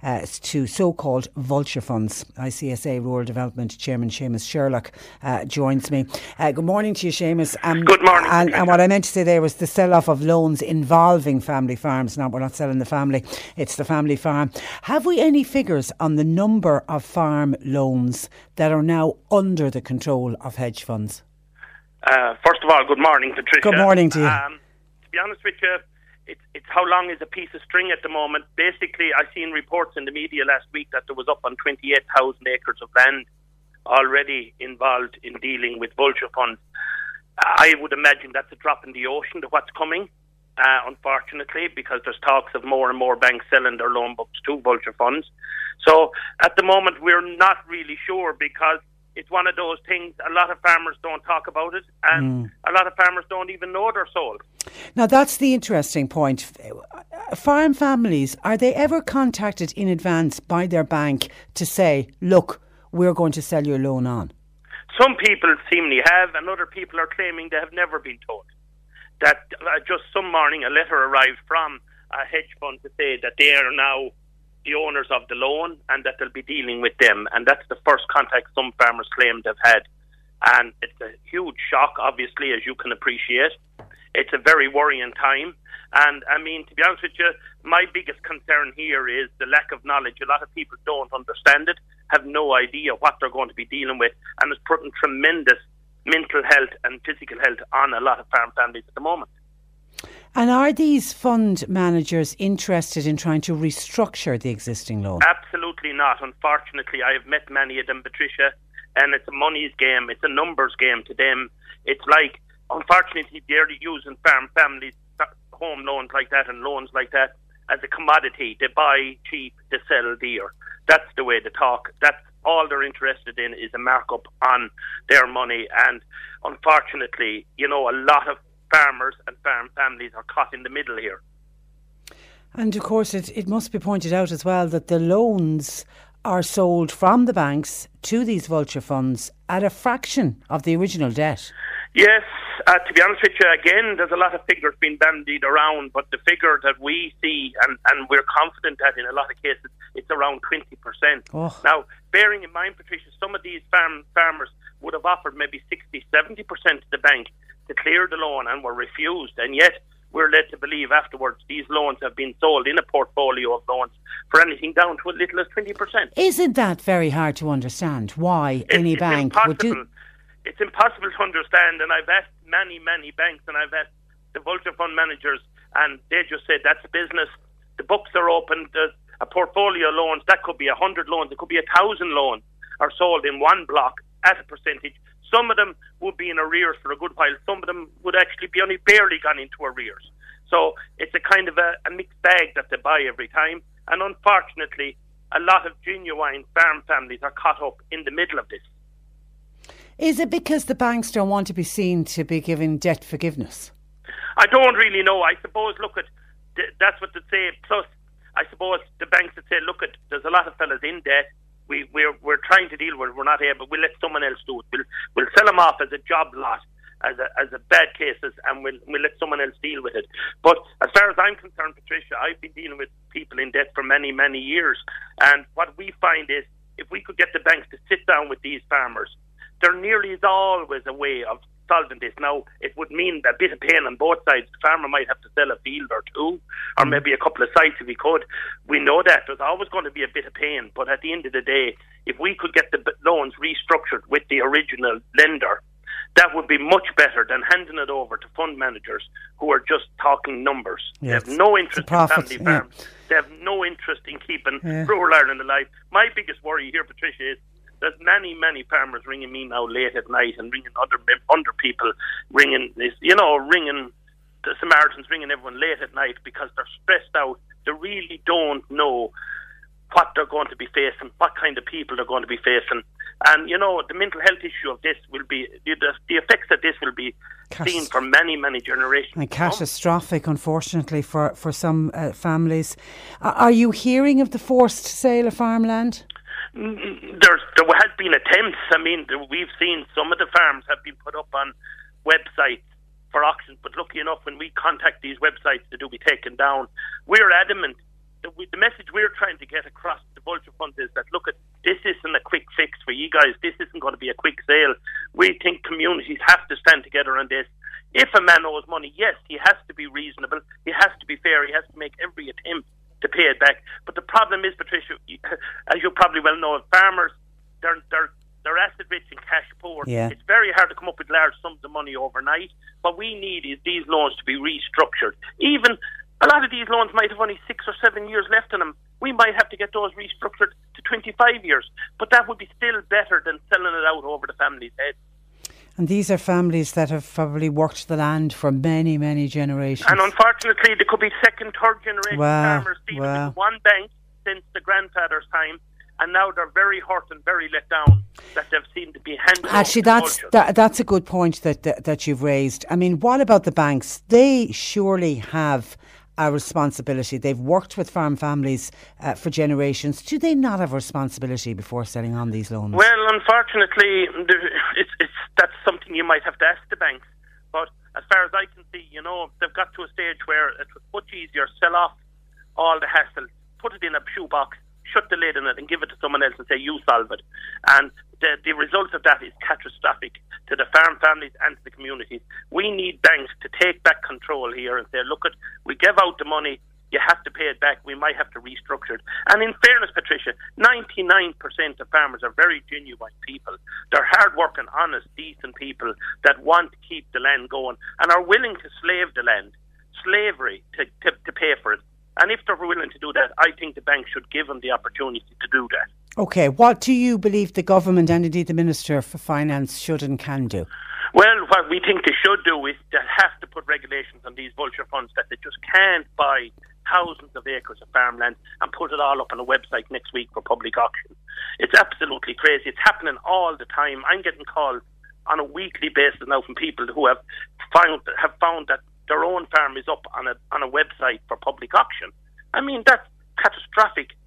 uh, to so-called vulture funds. ICSA Rural Development Chairman Seamus Sherlock uh, joins me. Uh, good morning to you, Seamus. Um, Good morning, And, and what I meant to say there was the sell-off of loans involving family farms. Now, we're not selling the family, it's the family farm. Have we any figures on the number of farm loans that are now under the control of hedge funds? Uh, first of all, good morning, Patricia. Good morning to you. Um, to be honest with you, it's, it's how long is a piece of string at the moment. Basically, I seen reports in the media last week that there was up on 28,000 acres of land already involved in dealing with vulture funds. I would imagine that's a drop in the ocean to what's coming, uh, unfortunately, because there's talks of more and more banks selling their loan books to vulture funds. So at the moment, we're not really sure because it's one of those things a lot of farmers don't talk about it, and a lot of farmers don't even know they're sold. Now, that's the interesting point. Farm families, are they ever contacted in advance by their bank to say, look, we're going to sell your loan on? Some people seemingly have, and other people are claiming they have never been told. That uh, just some morning a letter arrived from a hedge fund to say that they are now the owners of the loan and that they'll be dealing with them. And that's the first contact some farmers claim they've had. And it's a huge shock, obviously, as you can appreciate. It's a very worrying time. And I mean, to be honest with you, my biggest concern here is the lack of knowledge. A lot of people don't understand it, have no idea what they're going to be dealing with, and it's putting tremendous mental health and physical health on a lot of farm families at the moment. And are these fund managers interested in trying to restructure the existing loan? Absolutely not. Unfortunately, I have met many of them, Patricia, and it's a money's game. It's a numbers game to them. It's like, unfortunately, they're using farm families, home loans like that, and loans like that as a commodity. They buy cheap, they sell dear. That's the way they talk. That's all they're interested in is a markup on their money. And unfortunately, you know, a lot of farmers and farm families are caught in the middle here. And of course, it, it must be pointed out as well that the loans are sold from the banks to these vulture funds at a fraction of the original debt. Yes, uh, to be honest with you, again, there's a lot of figures being bandied around, but the figure that we see, and, and we're confident that in a lot of cases, it's around 20%. Oh. Now, bearing in mind, Patricia, some of these farm farmers would have offered maybe 60, 70% to the bank to clear the loan and were refused, and yet we're led to believe afterwards these loans have been sold in a portfolio of loans for anything down to as little as 20%. Isn't that very hard to understand? Why any it's bank would do? It's impossible to understand, and I've asked many, many banks, and I've asked the vulture fund managers, and they just said that's business. The books are open. There's a portfolio of loans that could be a hundred loans, it could be a thousand loans, are sold in one block at a percentage. Some of them would be in arrears for a good while. Some of them would actually be only barely gone into arrears. So it's a kind of a, a mixed bag that they buy every time. And unfortunately, a lot of genuine farm families are caught up in the middle of this. Is it because the banks don't want to be seen to be giving debt forgiveness? I don't really know. I suppose, look at that's what they say. Plus, I suppose the banks would say, look at there's a lot of fellas in debt. We we're we're trying to deal with. We're not able. But We'll let someone else do it. We'll we'll sell them off as a job lot, as a as a bad cases, and we'll we'll let someone else deal with it. But as far as I'm concerned, Patricia, I've been dealing with people in debt for many many years, and what we find is if we could get the banks to sit down with these farmers, there nearly is always a way of solving this. Now, it would mean a bit of pain on both sides. The farmer might have to sell a field or two, or mm. maybe a couple of sites if he could. We know that there's always going to be a bit of pain, but at the end of the day, if we could get the loans restructured with the original lender, that would be much better than handing it over to fund managers who are just talking numbers. Yes. They have no interest in family yeah. farms. They have no interest in keeping Yeah. rural Ireland alive. My biggest worry here, Patricia, is there's many, many farmers ringing me now late at night and ringing other under people, ringing this, you know, ringing the Samaritans, ringing everyone late at night because they're stressed out. They really don't know what they're going to be facing, what kind of people they're going to be facing. And, you know, the mental health issue of this will be, the, the effects of this will be seen for many, many generations. And catastrophic, unfortunately, for, for some uh, families. Are you hearing of the forced sale of farmland? There's, there has been attempts. I mean, we've seen some of the farms have been put up on websites for auctions, but lucky enough, when we contact these websites, they do be taken down. We're adamant. that we- The message we're trying to get across to the Vulture Fund is that look, at this isn't a quick fix for you guys. This isn't going to be a quick sale. We think communities have to stand together on this. If a man owes money, yes, he has to be reasonable. He has to be fair. He has to make every attempt to pay it back. But the problem is, Patricia, as you probably well know, farmers they're they're they're asset rich and cash poor. Yeah. It's very hard to come up with large sums of money overnight. What we need is these loans to be restructured. Even a lot of these loans might have only six or seven years left in them. We might have to get those restructured to 25 years, but that would be still better than selling it out over the family's head. And these are families that have probably worked the land for many, many generations. And unfortunately, there could be second, third generation Wow, farmers dealing wow. with one bank since the grandfather's time, and now they're very hurt and very let down that they've seemed to be handed over Actually, that's that, that's a good point that, that that you've raised. I mean, what about the banks? They surely have a responsibility. They've worked with farm families uh, for generations. Do they not have a responsibility before selling on these loans? Well, unfortunately, it's, it's that's something you might have to ask the banks. But as far as I can see, you know, they've got to a stage where it was much easier sell off all the hassle, put it in a shoebox, shut the lid on it, and give it to someone else and say you solve it. And the the result of that is catastrophic to the farm families and to the communities. We need banks to take back control here and say, look, at we give out the money. You have to pay it back. We might have to restructure it. And in fairness, Patricia, 99% of farmers are very genuine people. They're hard-working, honest, decent people that want to keep the land going and are willing to slave the land, slavery, to, to, to pay for it. And if they're willing to do that, I think the bank should give them the opportunity to do that. Okay, what do you believe the government and indeed the Minister for Finance should and can do? Well, what we think they should do is they have to put regulations on these vulture funds that they just can't buy thousands of acres of farmland and put it all up on a website next week for public auction. It's absolutely crazy. It's happening all the time. I'm getting calls on a weekly basis now from people who have found have found that their own farm is up on a on a website for public auction. I mean that's catastrophic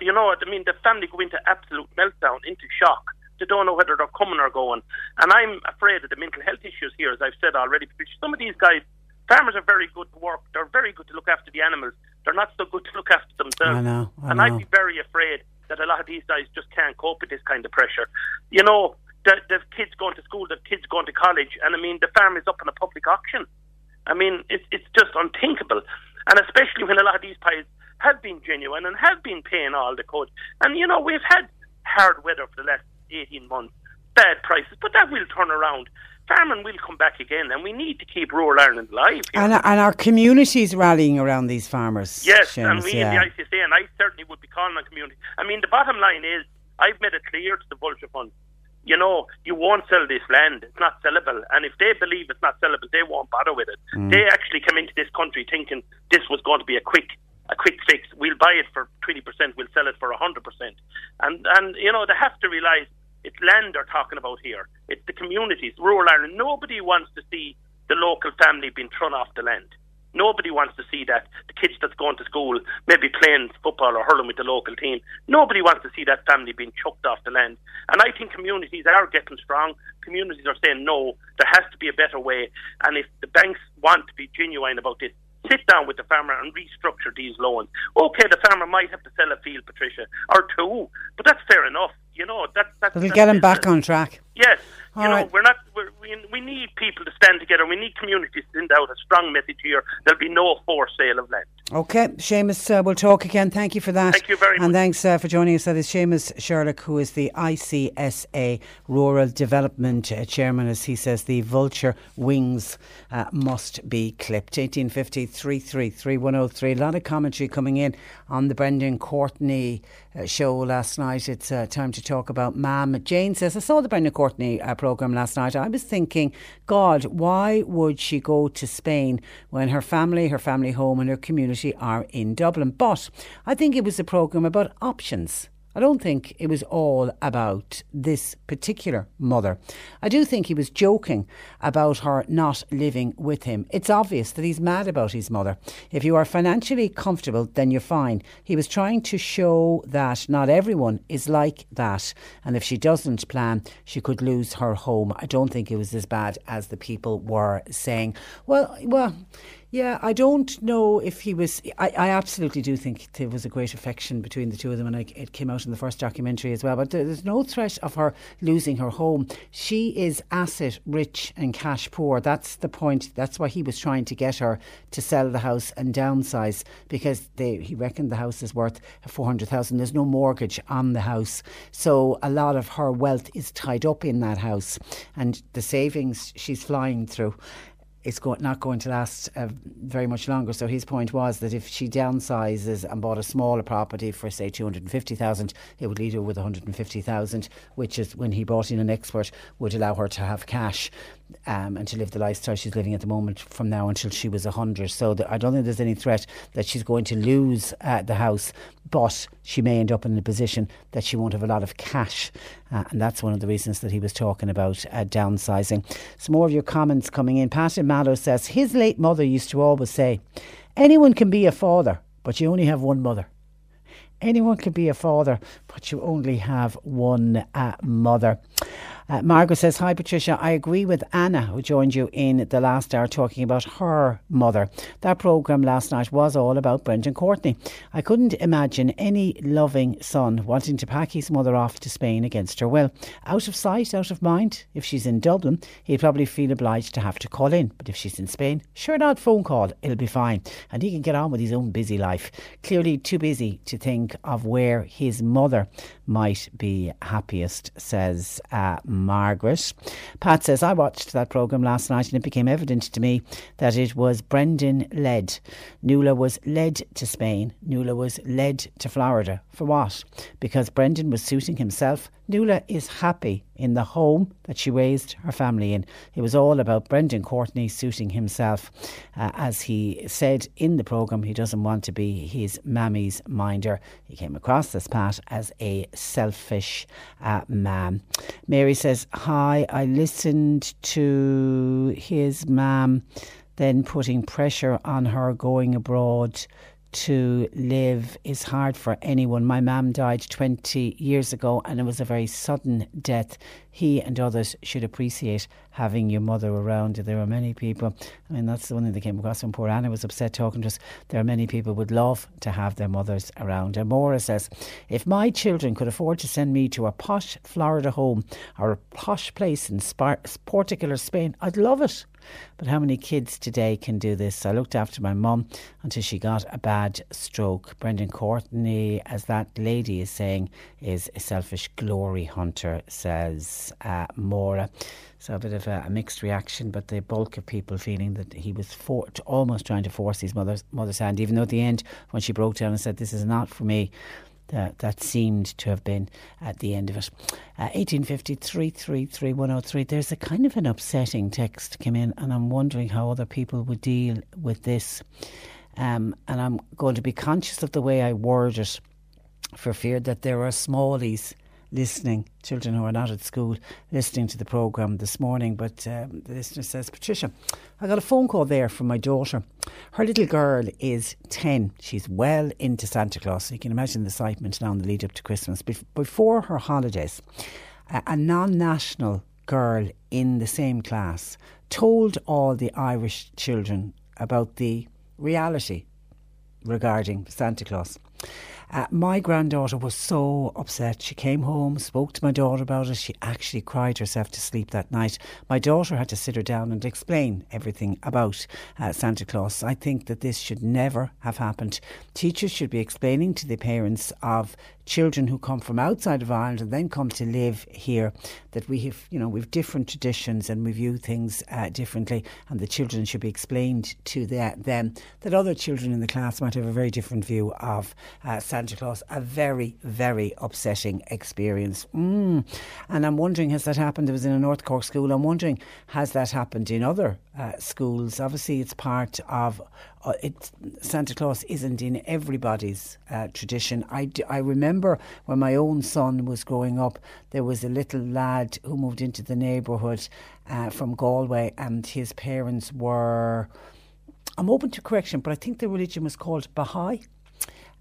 you know, I mean, the family go into absolute meltdown, into shock. They don't know whether they're coming or going. And I'm afraid of the mental health issues here, as I've said already. Because some of these guys, farmers are very good to work. They're very good to look after the animals. They're not so good to look after themselves. I know, I and know. I'd be very afraid that a lot of these guys just can't cope with this kind of pressure. You know, the, the kids going to school, the kids going to college, and I mean, the farm is up on a public auction. I mean, it's it's just unthinkable, and especially when a lot of these pies have been genuine and have been paying all the could. And you know, we've had hard weather for the last eighteen months, bad prices, but that will turn around. Farming will come back again, and we need to keep rural Ireland alive. And, and our communities rallying around these farmers. Yes, and we yeah. in the ICSA, and I certainly would be calling on community. I mean, the bottom line is, I've made it clear to the Vulture Fund, you know, you won't sell this land. It's not sellable. And if they believe it's not sellable, they won't bother with it. Mm. They actually come into this country thinking this was going to be a quick a quick fix. We'll buy it for 20%, we'll sell it for 100%. And, and you know, they have to realise it's land they're talking about here. It's the communities, rural Ireland. Nobody wants to see the local family being thrown off the land. Nobody wants to see that. The kids that's going to school, maybe playing football or hurling with the local team. Nobody wants to see that family being chucked off the land. And I think communities are getting strong. Communities are saying, no, there has to be a better way. And if the banks want to be genuine about this, sit down with the farmer and restructure these loans. Okay, the farmer might have to sell a field, Patricia, or two, but that's fair enough. You know, that, that's. It'll that's get him back on track. Yes, you know right. we're not. We're, we we need people to stand together. We need communities to send out a strong message here. There'll be no forced sale of land. Okay, Seamus, uh, we'll talk again. Thank you for that. Thank you very much. And thanks uh, for joining us. That is Seamus Sherlock, who is the ICSA Rural Development uh, Chairman. As he says, the vulture wings uh, must be clipped. 1850 333 103. A lot of commentary coming in on the Brendan Courtney uh, show last night. It's uh, time to talk about Mam. Jane says, I saw the Brendan Courtney uh, programme last night. I was thinking, God, why would she go to Spain when her family, her family home, and her community are in Dublin? But I think it was a programme about options. I don't think it was all about this particular mother. I do think he was joking about her not living with him. It's obvious that he's mad about his mother. If you are financially comfortable, then you're fine. He was trying to show that not everyone is like that. And if she doesn't plan, she could lose her home. I don't think it was as bad as the people were saying. Well, well. Yeah, I don't know if he was. I, I absolutely do think there was a great affection between the two of them, and I, it came out in the first documentary as well. But there's no threat of her losing her home. She is asset rich and cash poor. That's the point. That's why he was trying to get her to sell the house and downsize because they, he reckoned the house is worth four hundred thousand. There's no mortgage on the house, so a lot of her wealth is tied up in that house, and the savings she's flying through it's go- not going to last uh, very much longer. So his point was that if she downsizes and bought a smaller property for say two hundred and fifty thousand, it would leave her with one hundred and fifty thousand, which is when he brought in an expert would allow her to have cash. Um, and to live the lifestyle she's living at the moment from now until she was 100. So th- I don't think there's any threat that she's going to lose uh, the house, but she may end up in a position that she won't have a lot of cash. Uh, and that's one of the reasons that he was talking about uh, downsizing. Some more of your comments coming in. Pat in Mallow says his late mother used to always say, Anyone can be a father, but you only have one mother. Anyone can be a father, but you only have one uh, mother. Uh, Margaret says, Hi Patricia, I agree with Anna, who joined you in the last hour talking about her mother. That programme last night was all about Brendan Courtney. I couldn't imagine any loving son wanting to pack his mother off to Spain against her will. Out of sight, out of mind. If she's in Dublin, he'd probably feel obliged to have to call in. But if she's in Spain, sure not phone call, it'll be fine. And he can get on with his own busy life. Clearly too busy to think of where his mother might be happiest, says uh, Margaret. Pat says, I watched that programme last night and it became evident to me that it was Brendan led. Nuala was led to Spain. Nuala was led to Florida. For what? Because Brendan was suiting himself. Nuala is happy in the home that she raised her family in. It was all about Brendan Courtney suiting himself. Uh, as he said in the programme, he doesn't want to be his mammy's minder. He came across this Pat as a selfish uh, man. Mary says, Hi, I listened to his mam then putting pressure on her going abroad to live is hard for anyone. My mum died 20 years ago and it was a very sudden death. He and others should appreciate having your mother around. There are many people, I mean, that's the one thing that came across when poor Anna was upset talking to us. There are many people would love to have their mothers around. And Maura says, if my children could afford to send me to a posh Florida home or a posh place in Spar- Spain, I'd love it. But how many kids today can do this? I looked after my mum until she got a bad stroke. Brendan Courtney, as that lady is saying, is a selfish glory hunter, says uh, Maura. So a bit of a, a, mixed reaction, but the bulk of people feeling that he was for, almost trying to force his mother's mother's hand, even though at the end, when she broke down and said, "This is not for me," that, that seemed to have been at the end of it. Uh, 1853 There's a kind of an upsetting text came in, and I'm wondering how other people would deal with this. Um, and I'm going to be conscious of the way I word it for fear that there are smallies listening, children who are not at school, listening to the programme this morning. But um, the listener says, Patricia, I got a phone call there from my daughter. Her little girl is 10. She's well into Santa Claus. So you can imagine the excitement now in the lead up to Christmas. before her holidays, a, a non national girl in the same class told all the Irish children about the reality regarding Santa Claus. Uh, my granddaughter was so upset. She came home, spoke to my daughter about it. She actually cried herself to sleep that night. My daughter had to sit her down and explain everything about uh, Santa Claus. I think that this should never have happened. Teachers should be explaining to the parents of children who come from outside of Ireland and then come to live here that we have, you know, we've different traditions and we view things uh, differently, and the children should be explained to the, them that other children in the class might have a very different view of uh, Santa Claus. A very, very upsetting experience. Mm. And I'm wondering, has that happened? It was in a North Cork school. I'm wondering, has that happened in other uh, schools? Obviously, it's part of uh, it, Santa Claus isn't in everybody's uh, tradition. I, d- I remember when my own son was growing up, there was a little lad who moved into the neighbourhood uh, from Galway, and his parents were. I'm open to correction, but I think the religion was called Baha'i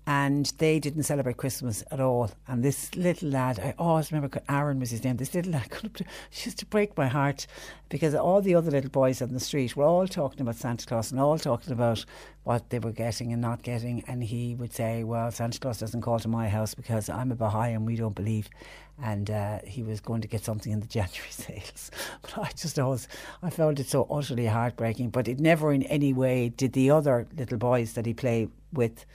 and they didn't celebrate Christmas at all. And this little lad, I always remember Aaron was his name. This little lad could used to break my heart because all the other little boys on the street were all talking about Santa Claus and all talking about what they were getting and not getting. And he would say, "Well, Santa Claus doesn't call to my house because I'm a Baha'i and we don't believe." And uh, he was going to get something in the January sales. But I just always, I found it so utterly heartbreaking. But it never in any way did the other little boys that he played with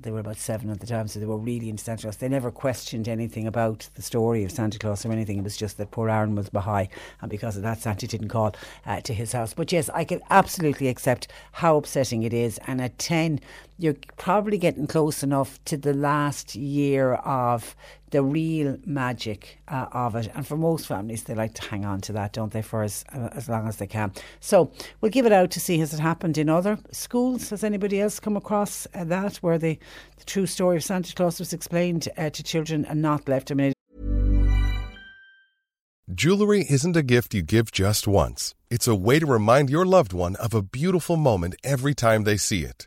they were about seven at the time, so they were really into Santa Claus. They never questioned anything about the story of Santa Claus or anything. It was just that poor Aaron was Baha'i, and because of that, Santa didn't call uh, to his house. But yes, I can absolutely accept how upsetting it is. And at 10, you're probably getting close enough to the last year of the real magic uh, of it. And for most families, they like to hang on to that, don't they, for as, uh, as long as they can. So we'll give it out to see has it happened in other schools? Has anybody else come across uh, that where the, the, true story of Santa Claus was explained uh, to children and not left? a mean, Jewelry isn't a gift you give just once. It's a way to remind your loved one of a beautiful moment every time they see it.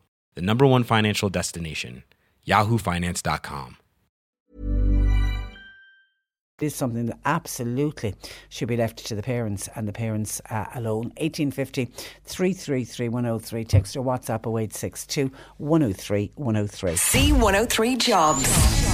the number one financial destination, yahoofinance.com. It is something that absolutely should be left to the parents and the parents uh, alone. 1850 333 103. Text or WhatsApp 0862 103 103. C103 Jobs.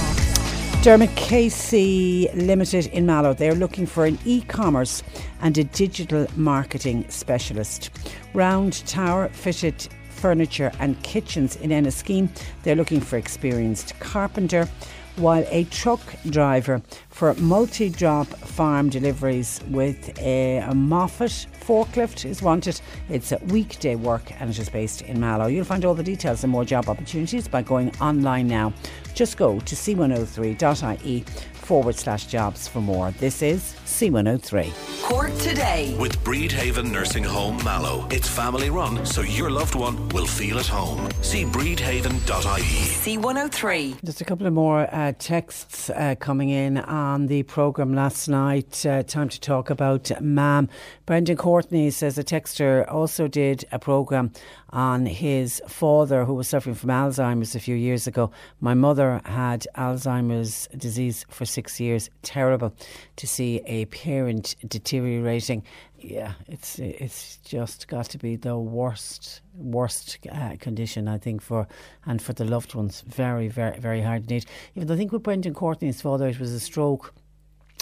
Dermot Casey Limited in Mallow. They're looking for an e commerce and a digital marketing specialist. Round tower fitted furniture and kitchens in Enniskeane. They're looking for experienced carpenter. While a truck driver for multi drop farm deliveries with a, a Moffett forklift is wanted. It's a weekday work and it is based in Mallow. You'll find all the details and more job opportunities by going online now. Just go to c103.ie forward slash jobs for more. This is C103. Cork today. With Bridhaven Nursing Home Mallow. It's family run, so your loved one will feel at home. See bridhaven.ie. C103. Just a couple of more uh, texts uh, coming in on the programme last night. Uh, time to talk about MAM. Brendan Courtney says a texter also did a programme on his father who was suffering from Alzheimer's a few years ago. My mother had Alzheimer's disease for six years. Terrible to see a parent deteriorating. Yeah, it's it's just got to be the worst worst uh, condition I think for and for the loved ones. Very very very hard indeed. Even I think with Brendan Courtney's father, it was a stroke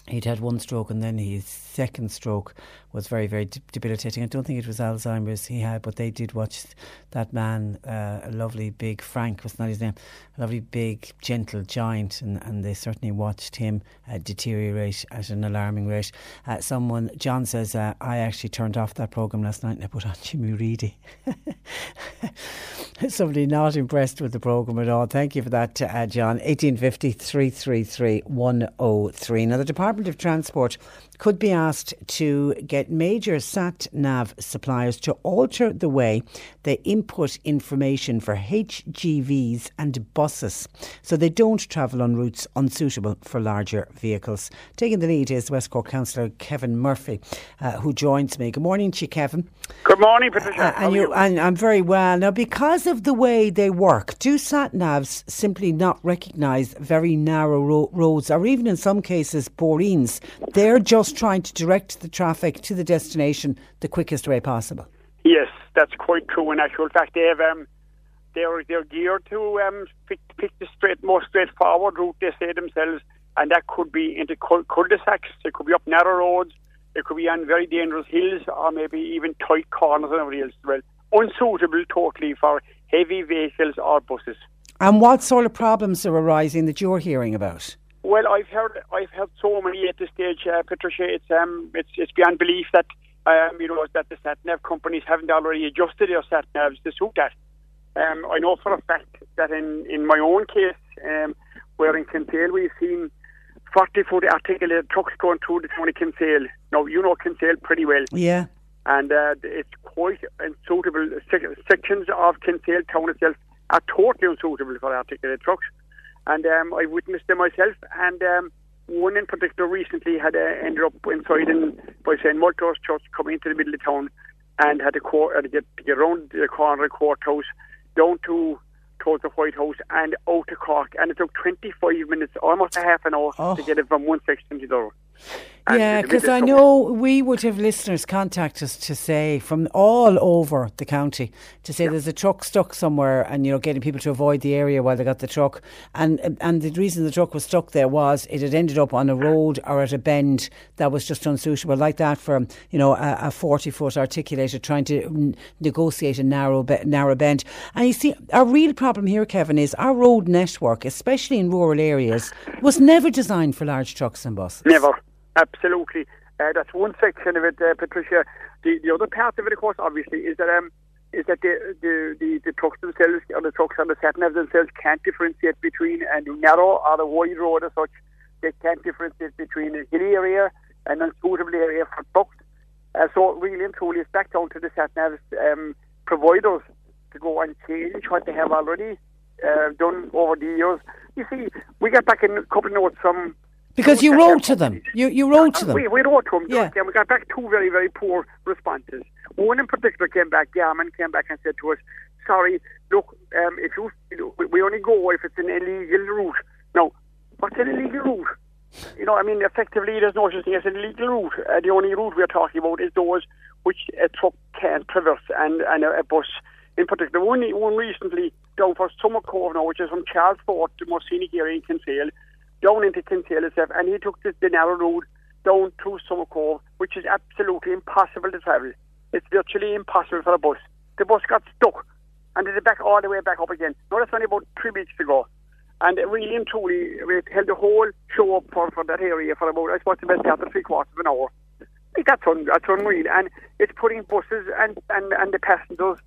he'd had one stroke and then his second stroke was very very debilitating. I don't think it was alzheimer's he had but they did watch that man uh, a lovely big frank was not his name a lovely big gentle giant and, and they certainly watched him uh, deteriorate at an alarming rate. Uh, someone john says uh, i actually turned off that programme last night and i put on jimmy reedy. Somebody not impressed with the programme at all. Thank you for that uh, john. 1850 333 103 now the department of transport could be asked to get major sat nav suppliers to alter the way they input information for HGVs and buses so they don't travel on routes unsuitable for larger vehicles. Taking the lead is West Cork Councillor Kevin Murphy, uh, who joins me. Good morning to you, Kevin. Good morning, Patricia. Uh, and, you, and I'm very well. Now, because of the way they work, do sat navs simply not recognise very narrow ro- roads or even in some cases, Boreens? They're just just trying to direct the traffic to the destination the quickest way possible. Yes, that's quite true. In actual fact, they have um, they're they're geared to um, pick, pick the straight, more straightforward route. They say themselves, and that could be into cul-de-sacs. It could be up narrow roads. It could be on very dangerous hills, or maybe even tight corners and everything else well. Unsuitable totally for heavy vehicles or buses. And what sort of problems are arising that you're hearing about? Well, I've heard I've heard so many at this stage, uh, Patricia. It's um it's it's beyond belief that um you know that the sat nav companies haven't already adjusted their sat navs to suit that. Um, I know for a fact that in in my own case, um, where in Kinsale we've seen 40 foot articulated trucks going through the town of Kinsale. Now you know Kinsale pretty well. Yeah. And uh, it's quite unsuitable. Sections of Kinsale town itself are totally unsuitable for articulated trucks and um, I witnessed them myself. And um, one in particular recently had uh, ended up inside in by St Multose Church, coming into the middle of town, and had to, co- had to get to get around the corner of the courthouse, down to towards the White House, and out to Cork, and it took 25 minutes, almost a half an hour, oh. to get it from one section to the other. And yeah, because I know we would have listeners contact us to say from all over the county to say yeah. there's a truck stuck somewhere, and you know, getting people to avoid the area while they got the truck. And and the reason the truck was stuck there was it had ended up on a road or at a bend that was just unsuitable, like that for you know a, a forty foot articulated trying to n- negotiate a narrow be- narrow bend. And you see, our real problem here, Kevin, is our road network, especially in rural areas, was never designed for large trucks and buses. Never. Absolutely. Uh, that's one section of it, uh, Patricia. The, the other part of it, of course, obviously, is that um, is that the, the, the, the trucks themselves, or the trucks on the sat nav themselves, can't differentiate between a narrow or a wide road as such. They can't differentiate between a hilly area and an unsuitable area for trucks. Uh, so really and truly, it's back down to the sat nav um, providers to go and change what they have already uh, done over the years. You see, we got back in a couple of notes from Because you wrote to them. You you wrote to them. We, we wrote to them, Yeah. and we got back two very, very poor responses. One in particular came back, Garmin came back and said to us, sorry, look, um, if you, we- only go if it's an illegal route. Now, what's an illegal route? You know, I mean, effectively, there's no such thing as an illegal route. Uh, the only route we're talking about is those which a truck can't traverse and, and a, a bus in particular. One, one recently down for Summer Cove now, which is from Charles Fort, the most scenic area in Kinsale, down into Kinsale and he took the, the narrow road down through Summer Cove, which is absolutely impossible to travel. It's virtually impossible for a bus. The bus got stuck, and it's back all the way back up again. Now that's only about three weeks ago. And really and truly, we held the whole show up for, for that area for about, I suppose, the best part of three quarters of an hour. That's, un, that's unreal. And it's putting buses and, and, and the passengers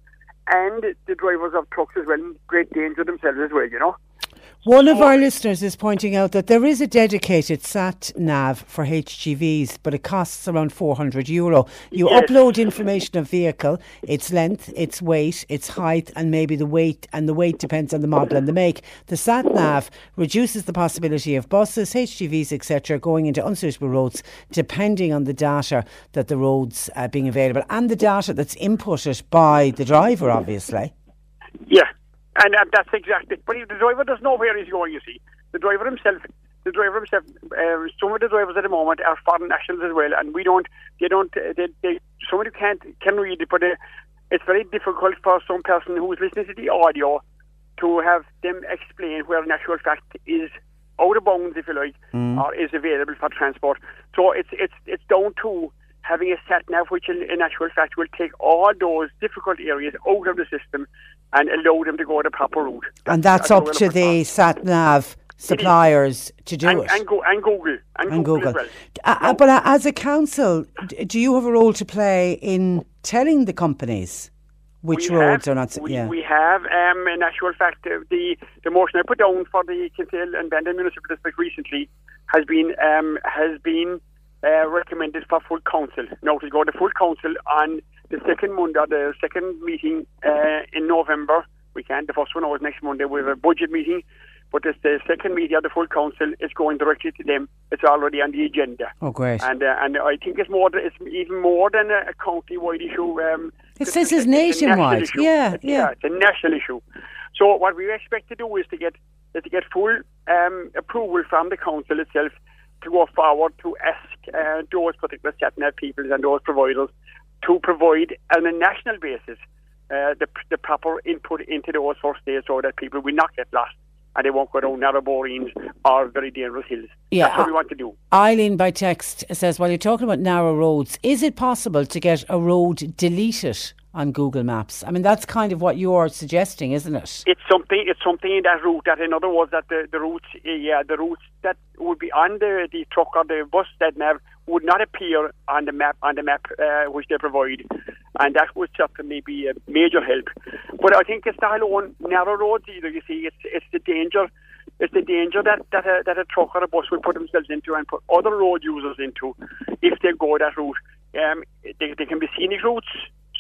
and the drivers of trucks as well in great danger themselves as well, you know. One of our listeners is pointing out that there is a dedicated sat nav for HGVs, but it costs around 400 euro. You Yes. upload information of vehicle, its length, its weight, its height, and maybe the weight, and the weight depends on the model and the make. The sat nav reduces the possibility of buses, HGVs, etc., going into unsuitable roads, depending on the data that the roads are being available and the data that's inputted by the driver, obviously. Yeah, and uh, that's exactly. But he- the driver doesn't know where he's going. You see, the driver himself, the driver himself. Uh, some of the drivers at the moment are foreign nationals as well, and we don't. They don't. uh, They, they somebody can't can read it, but uh, it's very difficult for some person who is listening to the audio to have them explain where in actual fact is out of bounds, if you like, or is available for transport. So it's it's it's down to having a sat nav, which in, in actual fact will take all those difficult areas out of the system and allow them to go the proper route. And that's up to the sat nav suppliers to do and, it. and, go, and Google and, and Google, Google. well. Uh, uh, but uh, as a council, do you have a role to play in telling the companies which We roads have- are not? We, yeah. we have, um, in actual fact, uh, the the motion I put down for the Kinsale and Bandon Municipal District recently has been um, has been uh, recommended for full council. Now to go to full council on the second Monday, the second meeting uh, in November. We can't. The first one was next Monday. We have a budget meeting, but this, the second meeting of the full council is going directly to them. It's already on the agenda. Oh, great. And uh, and I think it's more. It's even more than a, a county-wide issue. Um, It it's- says it's it's a nationwide. issue. Yeah, It's- yeah. It's a national issue. So what we expect to do is to get is to get full um, approval from the council itself to go forward to ask uh, those particular SatNav people and those providers to provide on a national basis uh, the, the proper input into those first days so that people will not get lost and they won't go down narrow boreens or very dangerous hills. Yeah, That's what we want to do. Eileen by text says, while you're talking about narrow roads, is it possible to get a road deleted on Google Maps? I mean, that's kind of what you're suggesting, isn't it? it's something it's something in that route that in other words that the, the routes yeah the routes that would be on the, the truck or the bus that nav would not appear on the map on the map uh, which they provide and that would certainly be a major help but I think it's not alone narrow roads either you see it's it's the danger it's the danger that that a, that a truck or a bus will put themselves into and put other road users into if they go that route um, they, they can be scenic routes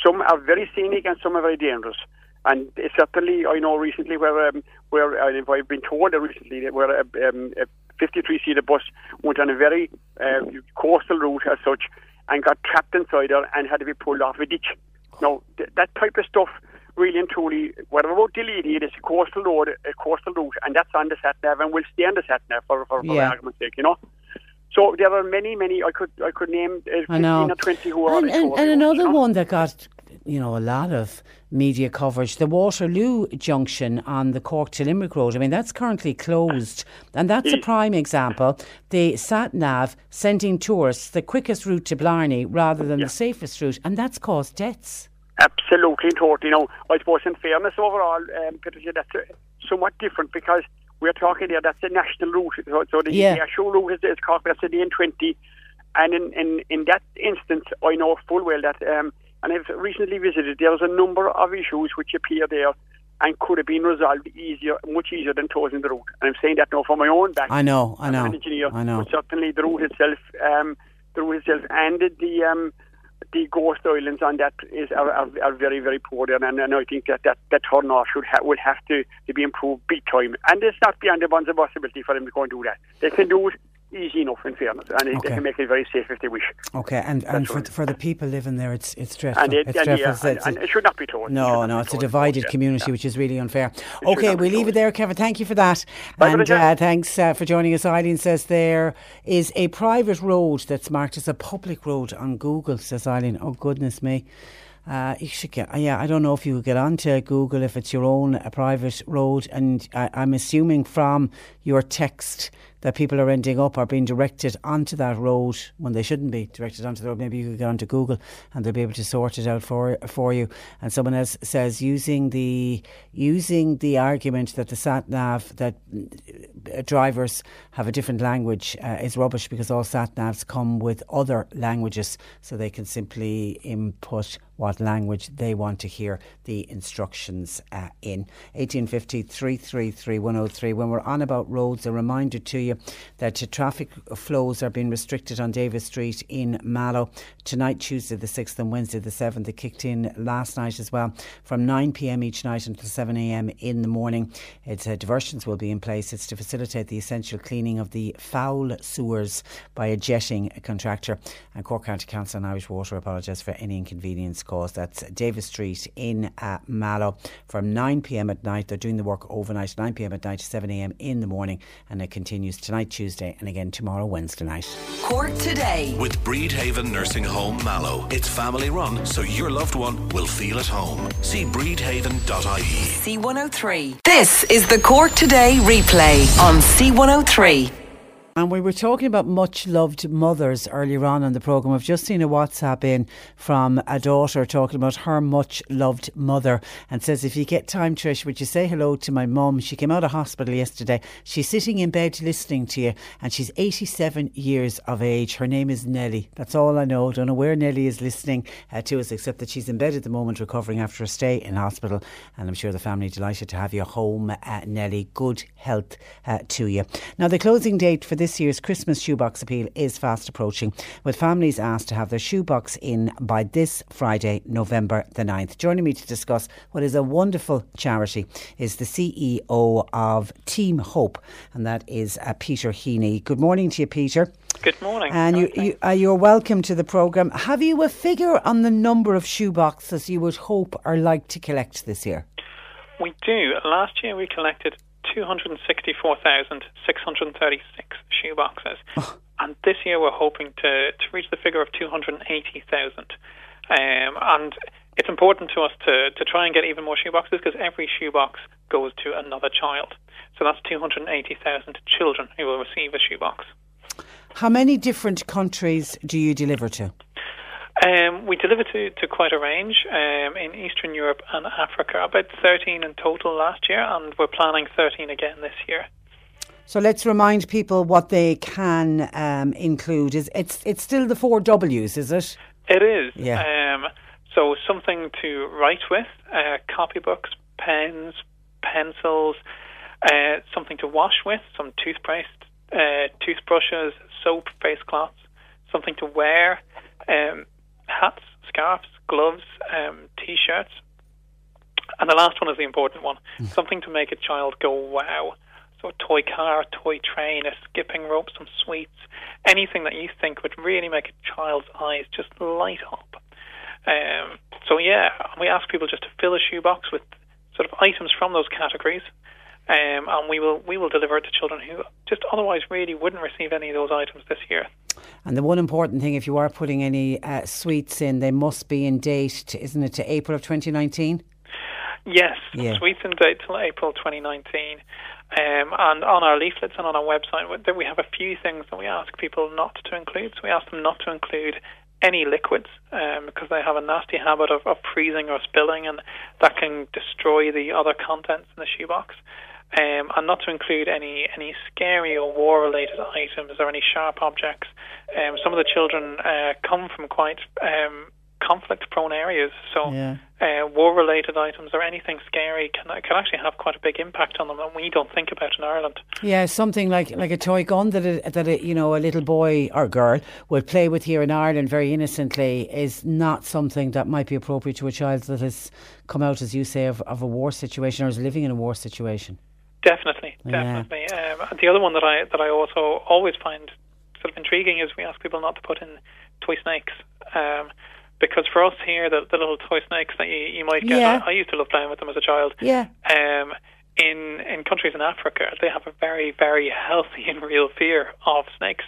some are very scenic and some are very dangerous and uh, certainly, I know recently where um, where uh, I've been told recently that where a, um, a 53 seater bus went on a very uh, coastal route as such and got trapped inside her and had to be pulled off a ditch. Now th- that type of stuff, really and truly, whatever about deleting it, it's a coastal road, a coastal route, and that's on the sat nav and will stay on the sat nav for for, for Yeah. argument's sake, you know. So there are many, many. I could I could name uh, 15 I know. or 20 who are And, and, and another one that got, you know, a lot of media coverage, the Waterloo junction on the Cork to Limerick Road. I mean, that's currently closed. And that's a prime example. The sat nav sending tourists the quickest route to Blarney rather than the safest route. And that's caused deaths. Absolutely, totally. know, I suppose in fairness overall, um, that's somewhat different because we're talking there, that's the national route. So, so the, Yeah. the actual route is, is Cork, that's the N20. And in, in, in that instance, I know full well that, um, and I've recently visited, there's a number of issues which appear there and could have been resolved easier, much easier than closing the route. And I'm saying that now for my own back. I know, I I'm know, an engineer, I know. But certainly the route itself, um, the route itself, and the, the um, the ghost islands on that is are, are, are very very poor there, and, and I think that that that turnout should ha- will have to, to be improved big time. And it's not beyond the bounds of possibility for them to go and do that. They can do it easy enough in fairness, and Okay. they can make it very safe if they wish. Okay, and, and for, right. for the people living there, it's it's dreadful. And it, it's and, dreadful. yeah, It's- and, and it should not be told. no, no, it's a divided community, which is really unfair. Okay, not be we leave it there, Kevin. Thank you for that. Bye, and Patricia. uh, thanks uh, for joining us. Eileen says there is a private road that's marked as a public road on Google, says Eileen. Oh, goodness me. Uh, you should get, uh, yeah, I don't know if you could get onto Google if it's your own uh, private road. And I, I'm assuming from your text that people are ending up are being directed onto that road when they shouldn't be directed onto the road. Maybe you could get onto Google and they'll be able to sort it out for for you. And someone else says using the using the argument that the sat nav that uh, drivers have a different language uh, is rubbish because all sat navs come with other languages, so they can simply input what language they want to hear the instructions uh, in. 1850 333 103. When we're on about roads, a reminder to you that uh, traffic flows are being restricted on Davis Street in Mallow tonight, Tuesday the 6th, and Wednesday the 7th. They kicked in last night as well from 9 pm each night until 7 am in the morning. It's uh, diversions will be in place. It's to facilitate the essential cleaning of the foul sewers by a jetting contractor. And Cork County Council and Irish Water apologise for any inconvenience caused. That's Davis Street in uh, Mallow from 9 pm at night. They're doing the work overnight, 9 pm at night to 7 am in the morning, and it continues tonight, Tuesday, and again tomorrow, Wednesday night. Cork today. With Bridhaven Nursing Home Mallow. It's family run, so your loved one will feel at home. See bridhaven.ie. C103. This is the Cork Today replay on C103. And we were talking about much loved mothers earlier on in the programme. I've just seen a WhatsApp in from a daughter talking about her much loved mother and says, If you get time, Trish, would you say hello to my mum? She came out of hospital yesterday. She's sitting in bed listening to you and she's 87 years of age. Her name is Nellie. That's all I know. Don't know where Nellie is listening uh, to us, except that she's in bed at the moment recovering after a stay in hospital. And I'm sure the family delighted to have you home, uh, Nellie. Good health uh, to you. Now, the closing date for this year's Christmas shoebox appeal is fast approaching, with families asked to have their shoebox in by this Friday, November the 9th. Joining me to discuss what is a wonderful charity is the CEO of Team Hope, and that is uh, Peter Heaney. Good morning to you, Peter. Good morning. And you, you, uh, you're welcome to the programme. Have you a figure on the number of shoeboxes you would hope are like to collect this year? We do. Last year we collected 264,636 shoeboxes. And this year we're hoping to, to reach the figure of 280,000. Um, and it's important to us to, to try and get even more shoeboxes because every shoebox goes to another child. So that's 280,000 children who will receive a shoebox. How many different countries do you deliver to? Um, we deliver to, to quite a range um, in Eastern Europe and Africa, about 13 in total last year, and we're planning 13 again this year. So let's remind people what they can um, include. Is it's it's still the four W's, is it? It is. Yeah. Um, so something to write with, uh, copybooks, pens, pencils, uh, something to wash with, some toothpaste, uh, toothbrushes, soap, face cloths, something to wear, um, hats, scarves, gloves, um, t-shirts. And the last one is the important one, something to make a child go wow. So a toy car, a toy train, a skipping rope, some sweets, anything that you think would really make a child's eyes just light up. Um, so yeah, we ask people just to fill a shoebox with sort of items from those categories, um, and we will we will deliver it to children who just otherwise really wouldn't receive any of those items this year. And the one important thing, if you are putting any uh, sweets in, they must be in date, to, isn't it, to April of 2019? Yes, Yeah. sweets in date till April 2019. Um, and on our leaflets and on our website, we- we have a few things that we ask people not to include. So we ask them not to include any liquids um, because they have a nasty habit of, of freezing or spilling, and that can destroy the other contents in the shoebox. Um, and not to include any any scary or war-related items or any sharp objects. Um, some of the children uh, come from quite um, conflict-prone areas, so Yeah. uh, war-related items or anything scary can can actually have quite a big impact on them that we don't think about in Ireland. Yeah, something like like a toy gun that a, that a, you know a little boy or girl would play with here in Ireland very innocently is not something that might be appropriate to a child that has come out, as you say, of, of a war situation or is living in a war situation. Definitely, Yeah. definitely. Um, the other one that I that I also always find sort of intriguing is we ask people not to put in toy snakes. Um, because for us here, the, the little toy snakes that you, you might get, Yeah. I, I used to love playing with them as a child. Yeah. Um, in in countries in Africa, they have a very very healthy and real fear of snakes.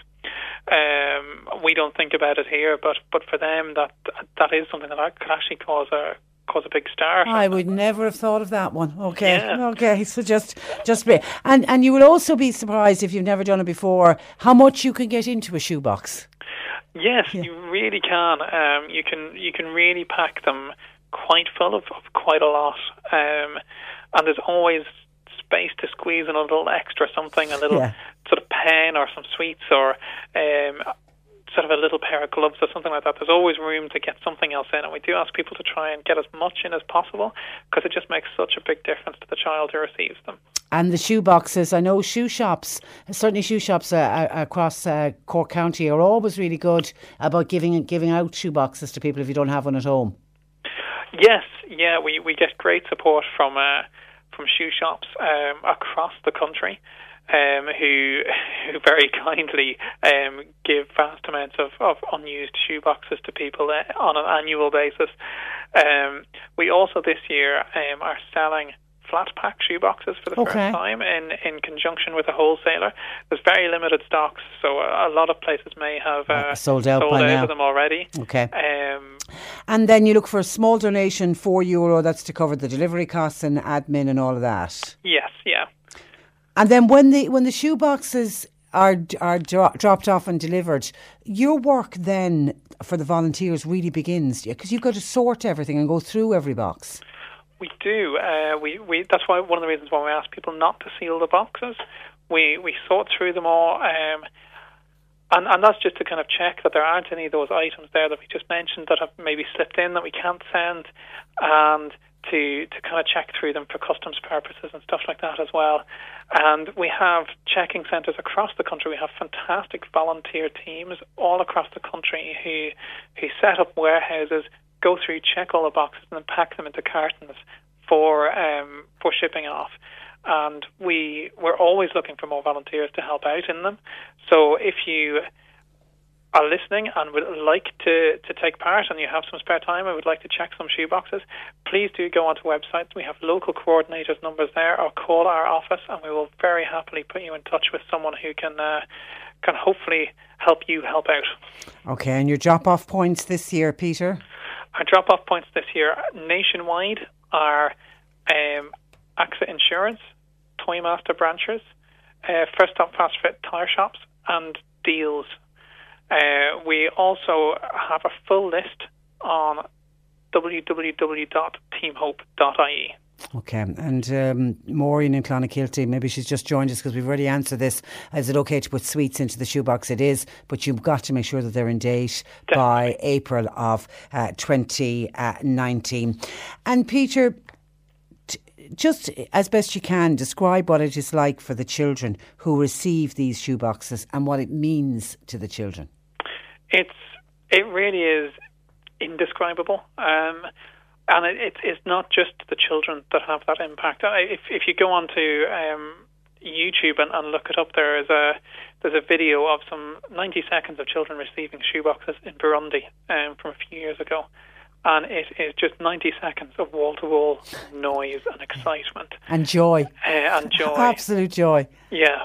Um, we don't think about it here, but but for them, that that is something that could actually cause a cause a big star. I would never have thought of that one. Okay, Yeah. okay. So just, just be, and and you will also be surprised if you've never done it before how much you can get into a shoebox. Yes, you really can. Um, you can you can really pack them quite full of, of quite a lot, um, and there's always space to squeeze in a little extra something, a little Yeah. sort of pen or some sweets or um, sort of a little pair of gloves or something like that. There's always room to get something else in, and we do ask people to try and get as much in as possible because it just makes such a big difference to the child who receives them. And the shoe boxes, I know shoe shops, certainly shoe shops uh, uh, across uh, Cork County are always really good about giving giving out shoe boxes to people if you don't have one at home. Yes, yeah, we, we get great support from uh, from shoe shops um, across the country. Um, who who very kindly um, give vast amounts of, of unused shoe boxes to people uh, on an annual basis. Um, we also this year um, are selling flat pack shoe boxes for the Okay. first time in, in conjunction with a wholesaler. There's very limited stocks, so a, a lot of places may have uh, sold out by now. of them already. Okay. Um, And then you look for a small donation, four euro. That's to cover the delivery costs and admin and all of that. yes, yeah. And then when the when the shoe boxes are are dro- dropped off and delivered, your work then for the volunteers really begins because you've got to sort everything and go through every box. We do. Uh, we, we that's why one of the reasons why we ask people not to seal the boxes. We we sort through them all, um, and and that's just to kind of check that there aren't any of those items there that we just mentioned that have maybe slipped in that we can't send, and to to kind of check through them for customs purposes and stuff like that as well. And we have checking centres across the country. We have fantastic volunteer teams all across the country who who set up warehouses, go through, check all the boxes, and then pack them into cartons for um, for shipping off. And we we're always looking for more volunteers to help out in them. So if you are listening and would like to, to take part and you have some spare time and would like to check some shoe boxes, please do go onto websites. We have local coordinators numbers there or call our office and we will very happily put you in touch with someone who can uh, can hopefully help you help out. Okay, and your drop off points this year, Peter. Our drop off points this year nationwide are um, AXA Insurance, Toymaster branches, uh, First Stop Fast Fit tyre shops, and Dealz. Uh, we also have a full list on www.teamhope.ie. Okay, and um, Maureen in Clonakilty, maybe she's just joined us because we've already answered this. Is it okay to put sweets into the shoebox? It is, but you've got to make sure that they're in date by April of uh, 2019. And Peter, t- just as best you can, describe what it is like for the children who receive these shoeboxes and what it means to the children. It's it really is indescribable. Um, and it, it, it's not just the children that have that impact. If if you go onto um, YouTube and, and look it up, there is a there's a video of some 90 seconds of children receiving shoeboxes in Burundi um, from a few years ago, and it is just 90 seconds of wall to wall noise and excitement And joy. uh, and joy. Absolute joy. Yeah.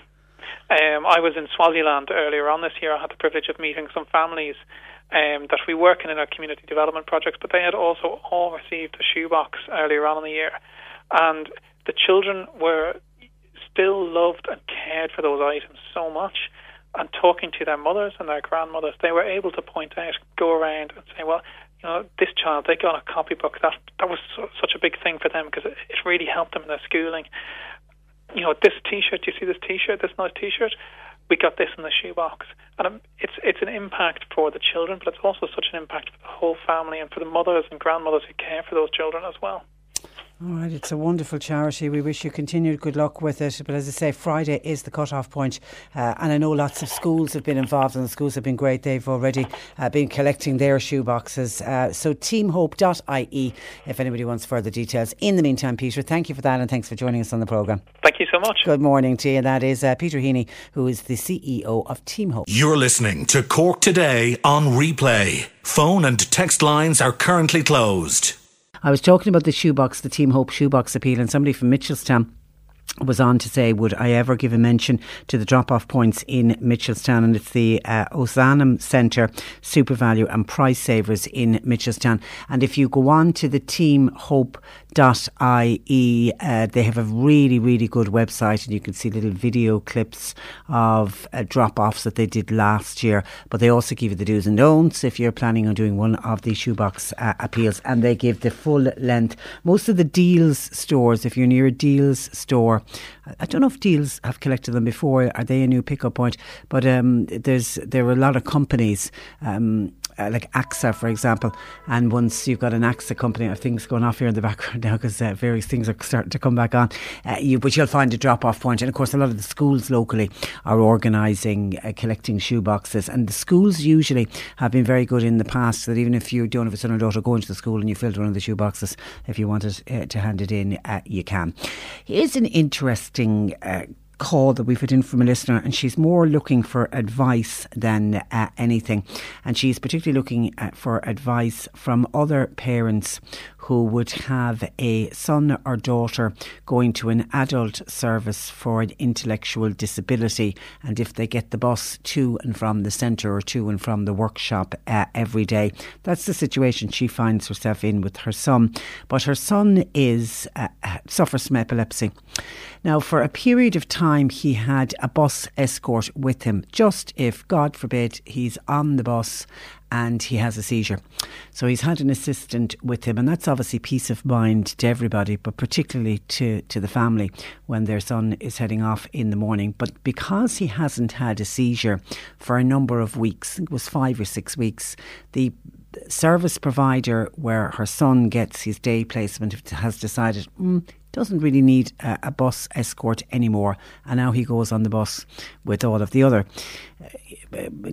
Um, I was in Swaziland earlier on this year. I had the privilege of meeting some families um, that we work in in our community development projects, but they had also all received a shoebox earlier on in the year. And the children were still loved and cared for those items so much. And talking to their mothers and their grandmothers, they were able to point out, go around and say, well, you know, this child, they got a copybook. That that was so, such a big thing for them because it, it really helped them in their schooling you know, this T-shirt. You see this T-shirt? This nice T-shirt. We got this in the shoebox, and it's it's an impact for the children, but it's also such an impact for the whole family and for the mothers and grandmothers who care for those children as well. All right, it's a wonderful charity. We wish you continued good luck with it. But as I say, Friday is the cut-off point, uh, and I know lots of schools have been involved, and the schools have been great. They've already uh, been collecting their shoeboxes. Uh, so teamhope.ie if anybody wants further details. In the meantime, Peter, thank you for that, and thanks for joining us on the programme. Thank you so much. Good morning to you. That is uh, Peter Heaney, who is the CEO of Team Hope. You're listening to Cork Today on replay. Phone and text lines are currently closed. I was talking about the shoebox, the Team Hope shoebox appeal, and somebody from Mitchelstown was on to say, would I ever give a mention to the drop off points in Mitchelstown? And it's the uh, Ozanam Centre, SuperValu and Price Savers in Mitchelstown. And if you go on to the Team Hope ie. Uh, they have a really, really good website, and you can see little video clips of uh, drop offs that they did last year. But they also give you the do's and don'ts if you're planning on doing one of the shoebox uh, appeals, and they give the full length. Most of the Dealz stores, if you're near a Dealz store, I don't know if Dealz have collected them before. Are they a new pickup point? But um, there's there are a lot of companies. Um, uh, like AXA, for example. And once you've got an AXA company, things going off here in the background now because uh, various things are starting to come back on. Uh, you, but you'll find a drop off point. And of course, a lot of the schools locally are organising uh, collecting shoe boxes. And the schools usually have been very good in the past that even if you don't have a son or daughter going to the school and you filled one of the shoe boxes, if you wanted uh, to hand it in, uh, you can. Here's an interesting call that we've had in from a listener, and she's more looking for advice than uh, anything. And she's particularly looking uh, for advice from other parents who would have a son or daughter going to an adult service for an intellectual disability, and if they get the bus to and from the centre or to and from the workshop uh, every day. That's the situation she finds herself in with her son. But her son is uh, suffers from epilepsy. Now, for a period of time, he had a bus escort with him, just if, God forbid, he's on the bus and he has a seizure. So he's had an assistant with him, and that's obviously peace of mind to everybody, but particularly to, to the family when their son is heading off in the morning. But because he hasn't had a seizure for a number of weeks, it was five or six weeks, the service provider where her son gets his day placement has decided mm, doesn't really need a, a, bus escort anymore. And now he goes on the bus with all of the other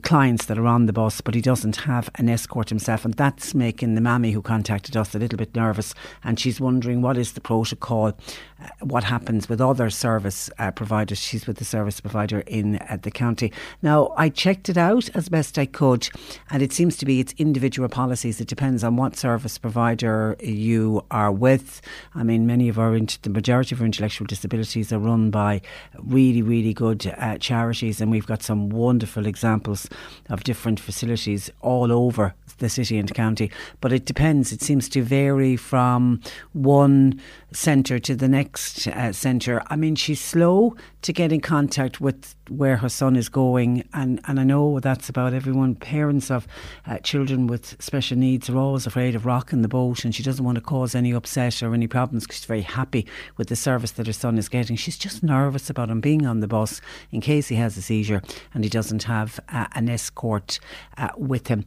clients that are on the bus, but he doesn't have an escort himself. And that's making the mammy who contacted us a little bit nervous. And she's wondering what is the protocol, uh, what happens with other service uh, providers. She's with the service provider in uh, the county. Now, I checked it out as best I could, and it seems to be it's individual policies. It depends on what service provider you are with. I mean, many of our the majority of our intellectual disabilities are run by really, really good uh, charities, and we've got some wonderful examples of different facilities all over the city and county. But it depends. It seems to vary from one centre to the next uh, centre. I mean, she's slow to get in contact with where her son is going, and, and I know that's about everyone. Parents of uh, children with special needs are always afraid of rocking the boat, and she doesn't want to cause any upset or any problems because she's very happy with the service that her son is getting. She's just nervous about him being on the bus in case he has a seizure and he doesn't have uh, an escort uh, with him.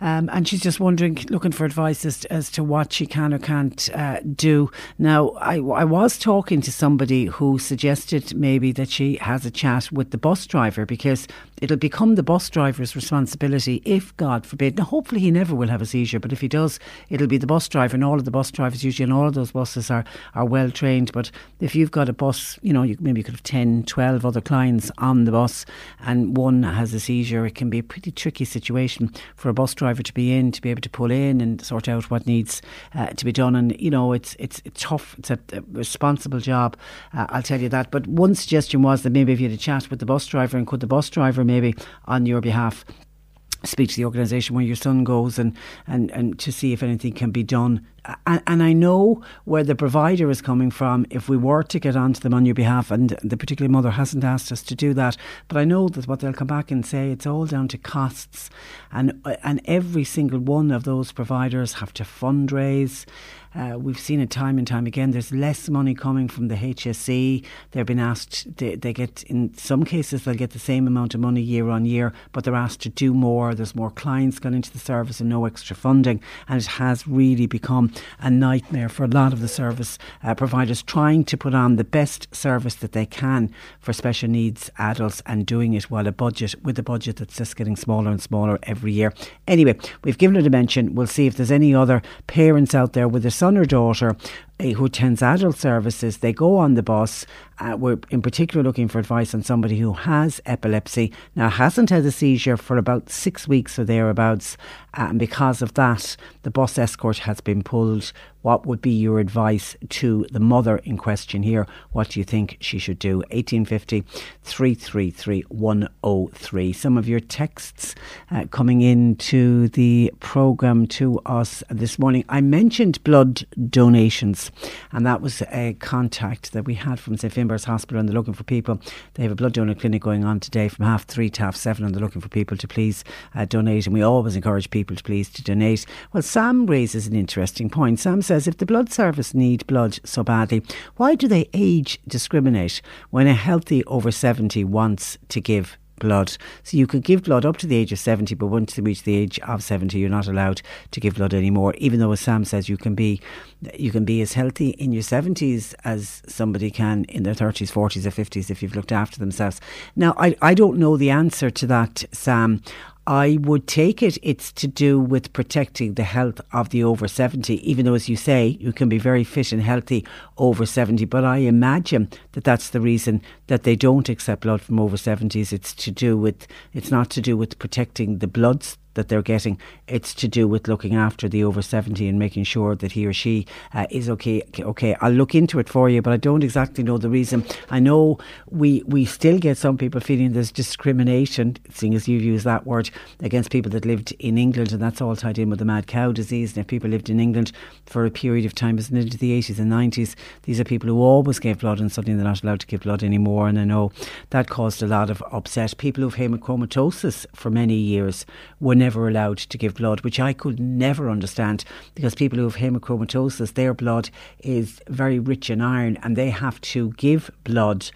Um, and she's just wondering, looking for advice as, as to what she can or can't uh, do. Now, I, I was talking to somebody who suggested maybe that she has a chat with the bus driver because it'll become the bus driver's responsibility if, God forbid, now hopefully he never will have a seizure, but if he does, it'll be the bus driver, and all of the bus drivers usually, and all of those buses are, are well trained. But if you've got a bus, you know, you, maybe you could have 10, 12 other clients on the bus, and one has a seizure, it can be a pretty tricky situation for a bus driver driver to be in to be able to pull in and sort out what needs uh, to be done. And you know, it's it's, it's tough. It's a, a responsible job. Uh, I'll tell you that. But one suggestion was that maybe if you had a chat with the bus driver and could the bus driver maybe on your behalf speak to the organisation where your son goes and, and, and to see if anything can be done. And, and I know where the provider is coming from if we were to get onto them on your behalf, and the particular mother hasn't asked us to do that. But I know that what they'll come back and say, it's all down to costs. And, uh, and every single one of those providers have to fundraise. Uh, we've seen it time and time again. There's less money coming from the HSE. They've been asked, they, they get, in some cases, they'll get the same amount of money year on year, but they're asked to do more. There's more clients going into the service and no extra funding. And it has really become a nightmare for a lot of the service uh, providers trying to put on the best service that they can for special needs adults and doing it while a budget with a budget that's just getting smaller and smaller every year. Anyway, we've given it a mention. We'll see if there's any other parents out there with a son or daughter who attends adult services, they go on the bus. Uh, we're in particular looking for advice on somebody who has epilepsy. Now, hasn't had a seizure for about six weeks or thereabouts. Uh, and because of that, the bus escort has been pulled. What would be your advice to the mother in question here? What do you think she should do? 1850 333 103. Some of your texts uh, coming into the programme to us this morning. I mentioned blood donations, and that was a contact that we had from St Finbarr's Hospital, and they're looking for people. They have a blood donor clinic going on today from half three to half seven, and they're looking for people to please uh, donate. And we always encourage people to please to donate. Well, Sam raises an interesting point. Sam says if the blood service need blood so badly, why do they age discriminate when a healthy over 70 wants to give blood. So you could give blood up to the age of 70, but once you reach the age of 70, you're not allowed to give blood anymore. Even though, as Sam says, you can be you can be as healthy in your 70s as somebody can in their 30s, 40s, or 50s if you've looked after themselves. Now, I, I don't know the answer to that, Sam. I would take it it's to do with protecting the health of the over 70, even though, as you say, you can be very fit and healthy over 70. But I imagine that that's the reason that they don't accept blood from over 70s. It's to do with, it's not to do with protecting the bloods that they're getting. It's to do with looking after the over 70 and making sure that he or she uh, is okay. Okay, I'll look into it for you, but I don't exactly know the reason. I know we we still get some people feeling there's discrimination, seeing as you've used that word, against people that lived in England, and that's all tied in with the mad cow disease. And if people lived in England for a period of time, isn't into the 80s and 90s, these are people who always gave blood, and suddenly they're not allowed to give blood anymore. And I know that caused a lot of upset. People who've hemochromatosis for many years were never never allowed to give blood, which I could never understand because people who have hemochromatosis, their blood is very rich in iron and they have to give blood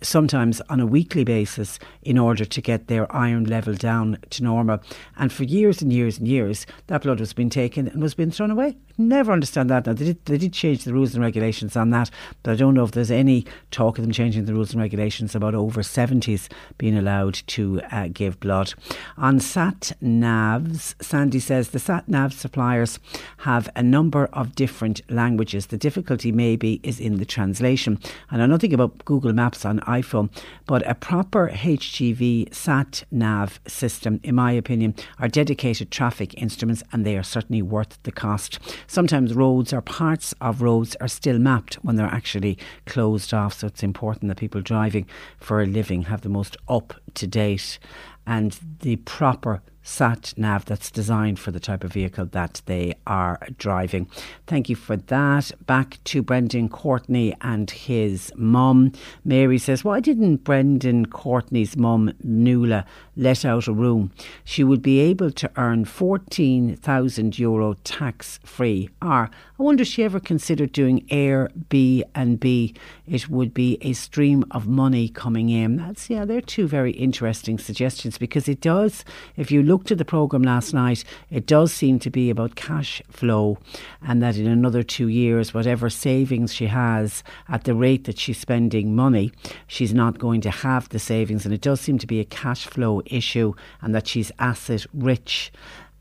sometimes on a weekly basis in order to get their iron level down to normal. And for years and years and years, that blood was being taken and was being thrown away. Never understand that. Now, they did, they did change the rules and regulations on that, but I don't know if there's any talk of them changing the rules and regulations about over 70s being allowed to uh, give blood. On sat navs, Sandy says the sat nav suppliers have a number of different languages. The difficulty maybe is in the translation. And I know nothing about Google Maps on iPhone, but a proper HGV sat nav system, in my opinion, are dedicated traffic instruments and they are certainly worth the cost. Sometimes roads or parts of roads are still mapped when they're actually closed off, so it's important that people driving for a living have the most up to date and the proper sat nav that's designed for the type of vehicle that they are driving. Thank you for that. Back to Brendan Courtney and his mum. Mary says, Why didn't Brendan Courtney's mum, Nuala, let out a room? She would be able to earn 14,000 euro tax free. Or I wonder if she ever considered doing Airbnb. It would be a stream of money coming in. That's, yeah, they're two very interesting suggestions because it does, if you looked at the programme last night, it does seem to be about cash flow and that in another two years, whatever savings she has at the rate that she's spending money, she's not going to have the savings. And it does seem to be a cash flow issue and that she's asset rich.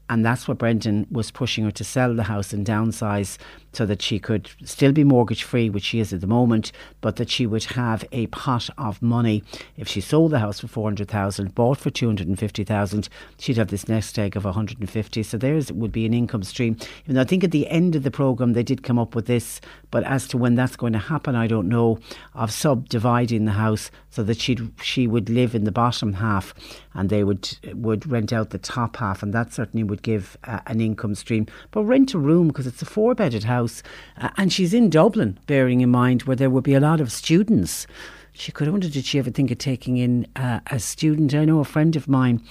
And that's what Brendan was pushing her to sell the house and downsize so that she could still be mortgage free, which she is at the moment, but that she would have a pot of money. If she sold the house for 400,000, bought for 250,000, she'd have this nest egg of 150. So there's would be an income stream. Though I think at the end of the programme they did come up with this, but as to when that's going to happen, I don't know, of subdividing the house so that she she would live in the bottom half and they would would rent out the top half, and that certainly would give uh, an income stream. But rent a room because it's a four bedded house, uh, and she's in Dublin, bearing in mind where there would be a lot of students she could wonder did she ever think of taking in uh, a student? I know a friend of mine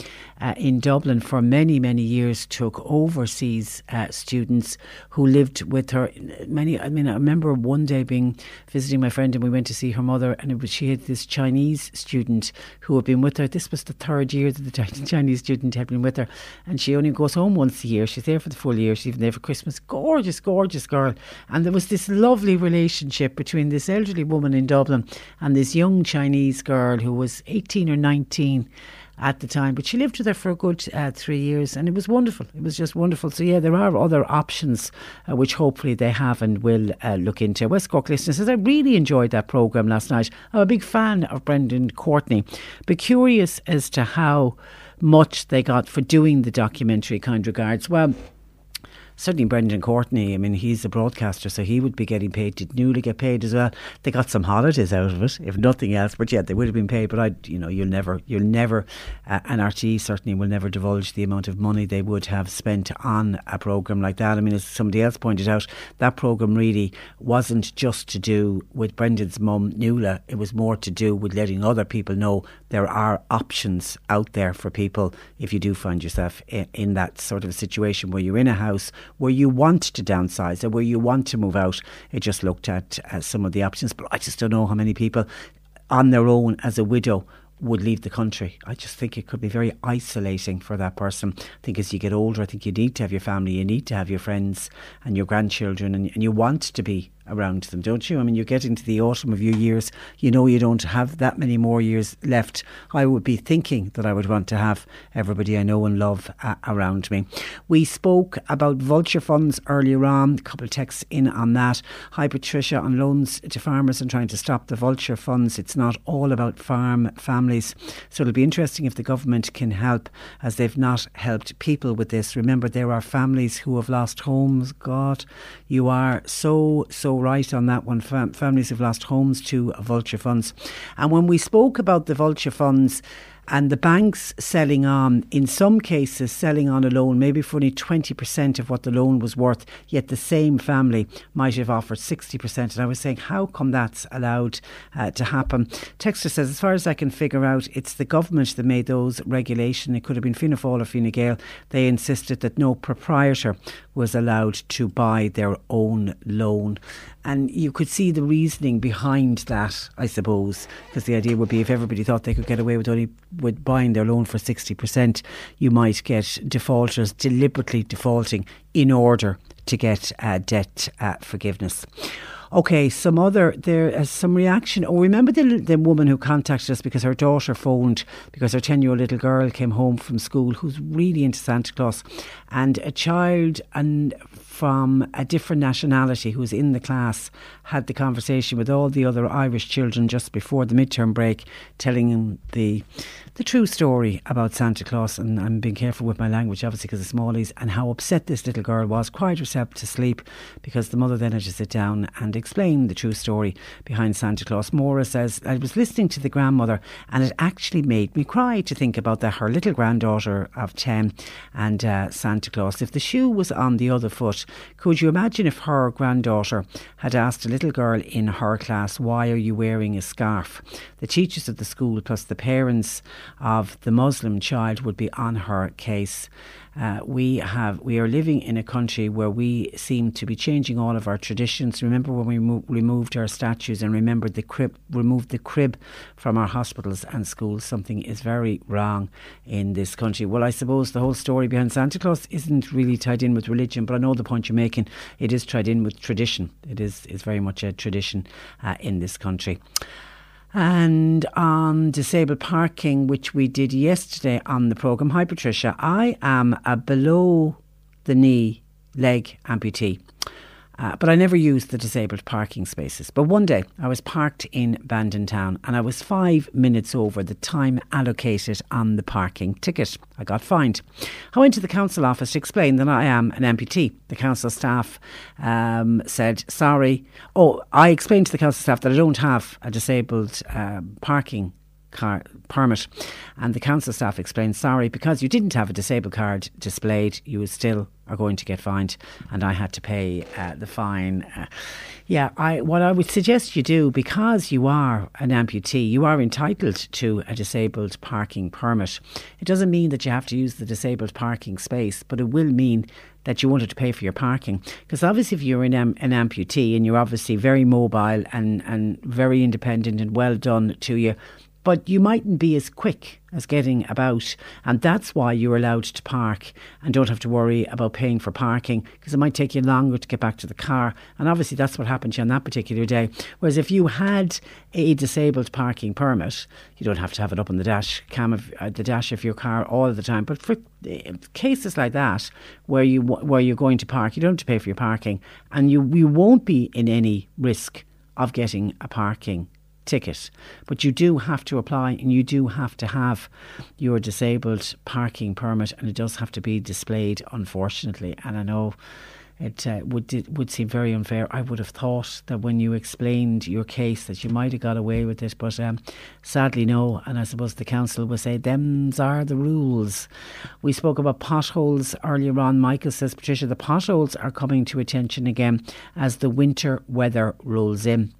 uh, in Dublin for many, many years took overseas uh, students who lived with her. Many, I mean, I remember one day being visiting my friend and we went to see her mother, and it was she had this Chinese student who had been with her. This was the third year that the Chinese student had been with her, and she only goes home once a year. She's there for the full year. She's even there for Christmas. Gorgeous, gorgeous girl, and there was this lovely relationship between this elderly woman in Dublin and this young Chinese girl who was 18 or 19 at the time. But she lived with her for a good uh, three years, and it was wonderful. It was just wonderful. So yeah, there are other options uh, which hopefully they have and will uh, look into. West Cork listener says I really enjoyed that program last night. I'm a big fan of Brendan Courtney, but curious as to how much they got for doing the documentary. Kind regards. Well certainly Brendan Courtney, I mean, he's a broadcaster, so he would be getting paid. Did Nuala get paid as well? They got some holidays out of it, if nothing else. But yeah, they would have been paid. But I, you know, you'll never, you'll never, uh, and RTE certainly will never divulge the amount of money they would have spent on a program like that. I mean, as somebody else pointed out, that program really wasn't just to do with Brendan's mum, Nuala. It was more to do with letting other people know there are options out there for people if you do find yourself in, in that sort of a situation where you're in a house where you want to downsize or where you want to move out. It just looked at uh, some of the options, but I just don't know how many people on their own as a widow would leave the country. I just think it could be very isolating for that person. I think as you get older, I think you need to have your family, you need to have your friends and your grandchildren, and, and you want to be around them, don't you? I mean, you get into the autumn of your years, you know you don't have that many more years left. I would be thinking that I would want to have everybody I know and love uh, around me. We spoke about vulture funds earlier on, a couple of texts in on that. Hi, Patricia, on loans to farmers and trying to stop the vulture funds. It's not all about farm families. So it'll be interesting if the government can help, as they've not helped people with this. Remember, there are families who have lost homes. God, you are so, so right on that one. Fam- families have lost homes to vulture funds. And when we spoke about the vulture funds, and the banks selling on, in some cases, selling on a loan maybe for only 20% of what the loan was worth, yet the same family might have offered 60%. And I was saying, how come that's allowed uh, to happen? Texter says, as far as I can figure out, it's the government that made those regulation. It could have been Fianna Fáil or Fine Gael. They insisted that no proprietor was allowed to buy their own loan. And you could see the reasoning behind that, I suppose, because the idea would be if everybody thought they could get away with only with buying their loan for 60%, you might get defaulters deliberately defaulting in order to get uh, debt uh, forgiveness. Okay, some other there is some reaction. Oh, remember the the woman who contacted us because her daughter phoned because her ten year old little girl came home from school who's really into Santa Claus, and a child and from a different nationality who was in the class had the conversation with all the other Irish children just before the midterm break, telling them the the true story about Santa Claus. And I'm being careful with my language, obviously, because of Smallies, and how upset this little girl was, cried herself to sleep because the mother then had to sit down and explain the true story behind Santa Claus. Maura says, I was listening to the grandmother, and it actually made me cry to think about that her little granddaughter of 10 and uh, Santa Claus. If the shoe was on the other foot, could you imagine if her granddaughter had asked a little girl in her class, Why are you wearing a scarf? The teachers of the school, plus the parents of the Muslim child, would be on her case. Uh, we have we are living in a country where we seem to be changing all of our traditions. Remember when we mo- removed our statues and remembered the crib, removed the crib from our hospitals and schools. Something is very wrong in this country. Well, I suppose the whole story behind Santa Claus isn't really tied in with religion, but I know the point you're making. It is tied in with tradition. It is is very much a tradition uh, in this country. And on disabled parking, which we did yesterday on the programme. Hi, Patricia. I am a below the knee leg amputee. Uh, but I never used the disabled parking spaces. But one day I was parked in Bandon Town and I was five minutes over the time allocated on the parking ticket. I got fined. I went to the council office to explain that I am an amputee. The council staff um, said, sorry. Oh, I explained to the council staff that I don't have a disabled uh, parking car permit. And the council staff explained, sorry, because you didn't have a disabled card displayed, you still are going to get fined. And I had to pay uh, the fine. Uh, yeah, I what I would suggest you do because you are an amputee, you are entitled to a disabled parking permit. It doesn't mean that you have to use the disabled parking space, but it will mean that you wanted to pay for your parking. Because obviously, if you're an, um, an amputee and you're obviously very mobile and, and very independent and well done to you, but you mightn't be as quick as getting about. And that's why you're allowed to park and don't have to worry about paying for parking because it might take you longer to get back to the car. And obviously, that's what happened to you on that particular day. Whereas if you had a disabled parking permit, you don't have to have it up on the dash cam of uh, the dash of your car all the time. But for uh, cases like that, where you where you're going to park, you don't have to pay for your parking, and you you won't be in any risk of getting a parking ticket. But you do have to apply and you do have to have your disabled parking permit, and it does have to be displayed, unfortunately. And I know it uh, would it would seem very unfair. I would have thought that when you explained your case that you might have got away with it, but um, sadly no. And I suppose the council will say them's are the rules. We spoke about potholes earlier on. Michael says, Patricia, the potholes are coming to attention again as the winter weather rolls in.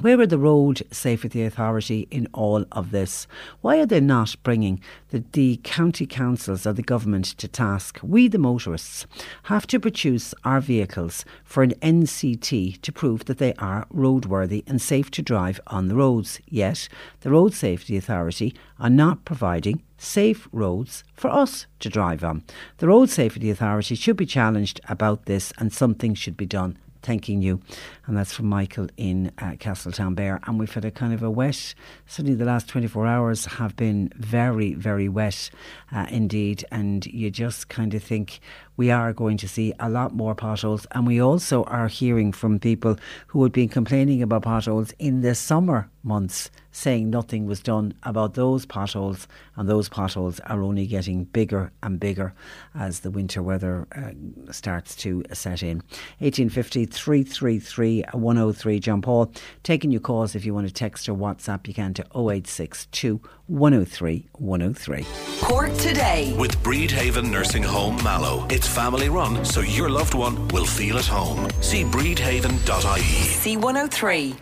Where are the Road Safety Authority in all of this? Why are they not bringing the, the county councils or the government to task? We, the motorists, have to produce our vehicles for an NCT to prove that they are roadworthy and safe to drive on the roads. Yet, the Road Safety Authority are not providing safe roads for us to drive on. The Road Safety Authority should be challenged about this and something should be done thanking you. And that's from Michael in uh, Castletownbere. And we've had a kind of a wet, certainly the last 24 hours have been very, very wet uh, indeed. And you just kind of think we are going to see a lot more potholes. And we also are hearing from people who had been complaining about potholes in the summer months, saying nothing was done about those potholes. And those potholes are only getting bigger and bigger as the winter weather uh, starts to set in. 1850 333 103. John Paul, taking your calls if you want to text or WhatsApp, you can to 0862 103 103. Cork today. With Bridhaven Nursing Home Mallow. It's family run, so your loved one will feel at home. See bridhaven.ie. C103.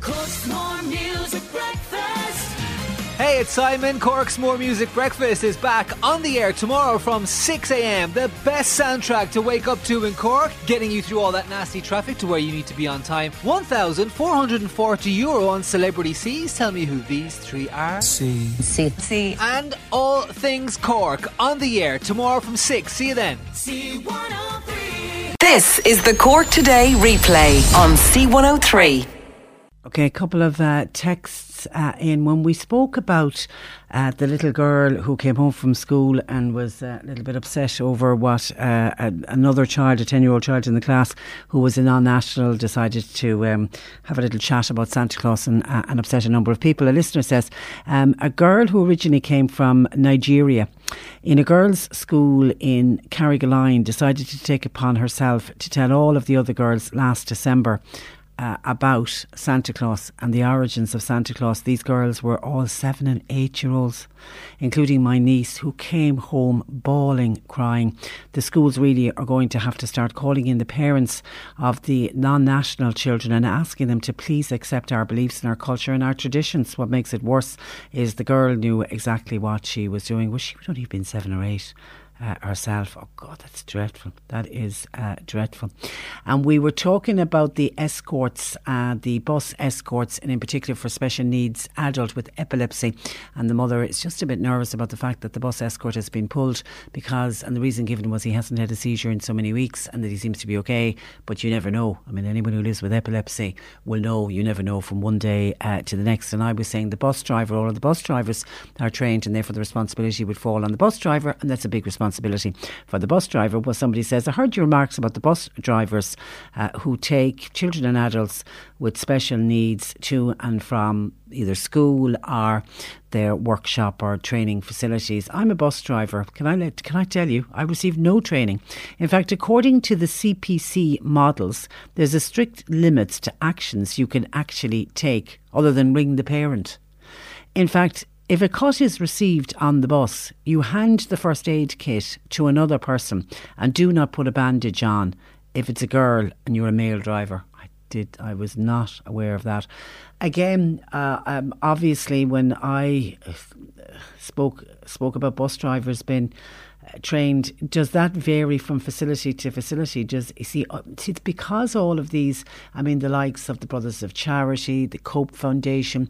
Cork's more music breakfast. Hey, it's Simon. Cork's More Music Breakfast is back on the air tomorrow from 6 a.m. The best soundtrack to wake up to in Cork, getting you through all that nasty traffic to where you need to be on time. 1,440 euro on Celebrity C's. Tell me who these three are. C. C. C. And all things Cork on the air tomorrow from 6. See you then. C103. This is the Cork Today replay on C103. Okay, a couple of uh, texts uh, in. When we spoke about uh, the little girl who came home from school and was uh, a little bit upset over what uh, a, another child, a 10 year old child in the class who was a non national, decided to um, have a little chat about Santa Claus and, uh, and upset a number of people. A listener says um, a girl who originally came from Nigeria in a girls' school in Carrigaline decided to take upon herself to tell all of the other girls last December uh, about Santa Claus and the origins of Santa Claus. These girls were all seven and eight year olds, including my niece, who came home bawling, crying. The schools really are going to have to start calling in the parents of the non national children and asking them to please accept our beliefs and our culture and our traditions. What makes it worse is the girl knew exactly what she was doing. Was she would only have been seven or eight uh, herself. Oh God, that's dreadful. That is uh, dreadful. And we were talking about the escorts, uh, the bus escorts, and in particular for special needs adult with epilepsy. And the mother is just a bit nervous about the fact that the bus escort has been pulled because, and the reason given was he hasn't had a seizure in so many weeks, and that he seems to be okay. But you never know. I mean, anyone who lives with epilepsy will know. You never know from one day uh, to the next. And I was saying the bus driver, all of the bus drivers are trained, and therefore the responsibility would fall on the bus driver, and that's a big responsibility responsibility for the bus driver. Well, somebody says, I heard your remarks about the bus drivers uh, who take children and adults with special needs to and from either school or their workshop or training facilities. I'm a bus driver. Can I let, can I tell you, I received no training. In fact, according to the CPC modules, there's a strict limits to actions you can actually take other than ring the parent. In fact, If a cut is received on the bus, you hand the first aid kit to another person and do not put a bandage on if it's a girl and you're a male driver. I did. I was not aware of that. Again, uh, um, obviously, when I uh, spoke spoke about bus drivers being uh, trained, does that vary from facility to facility? Does you uh, see, It's because all of these. I mean, the likes of the Brothers of Charity, the Cope Foundation,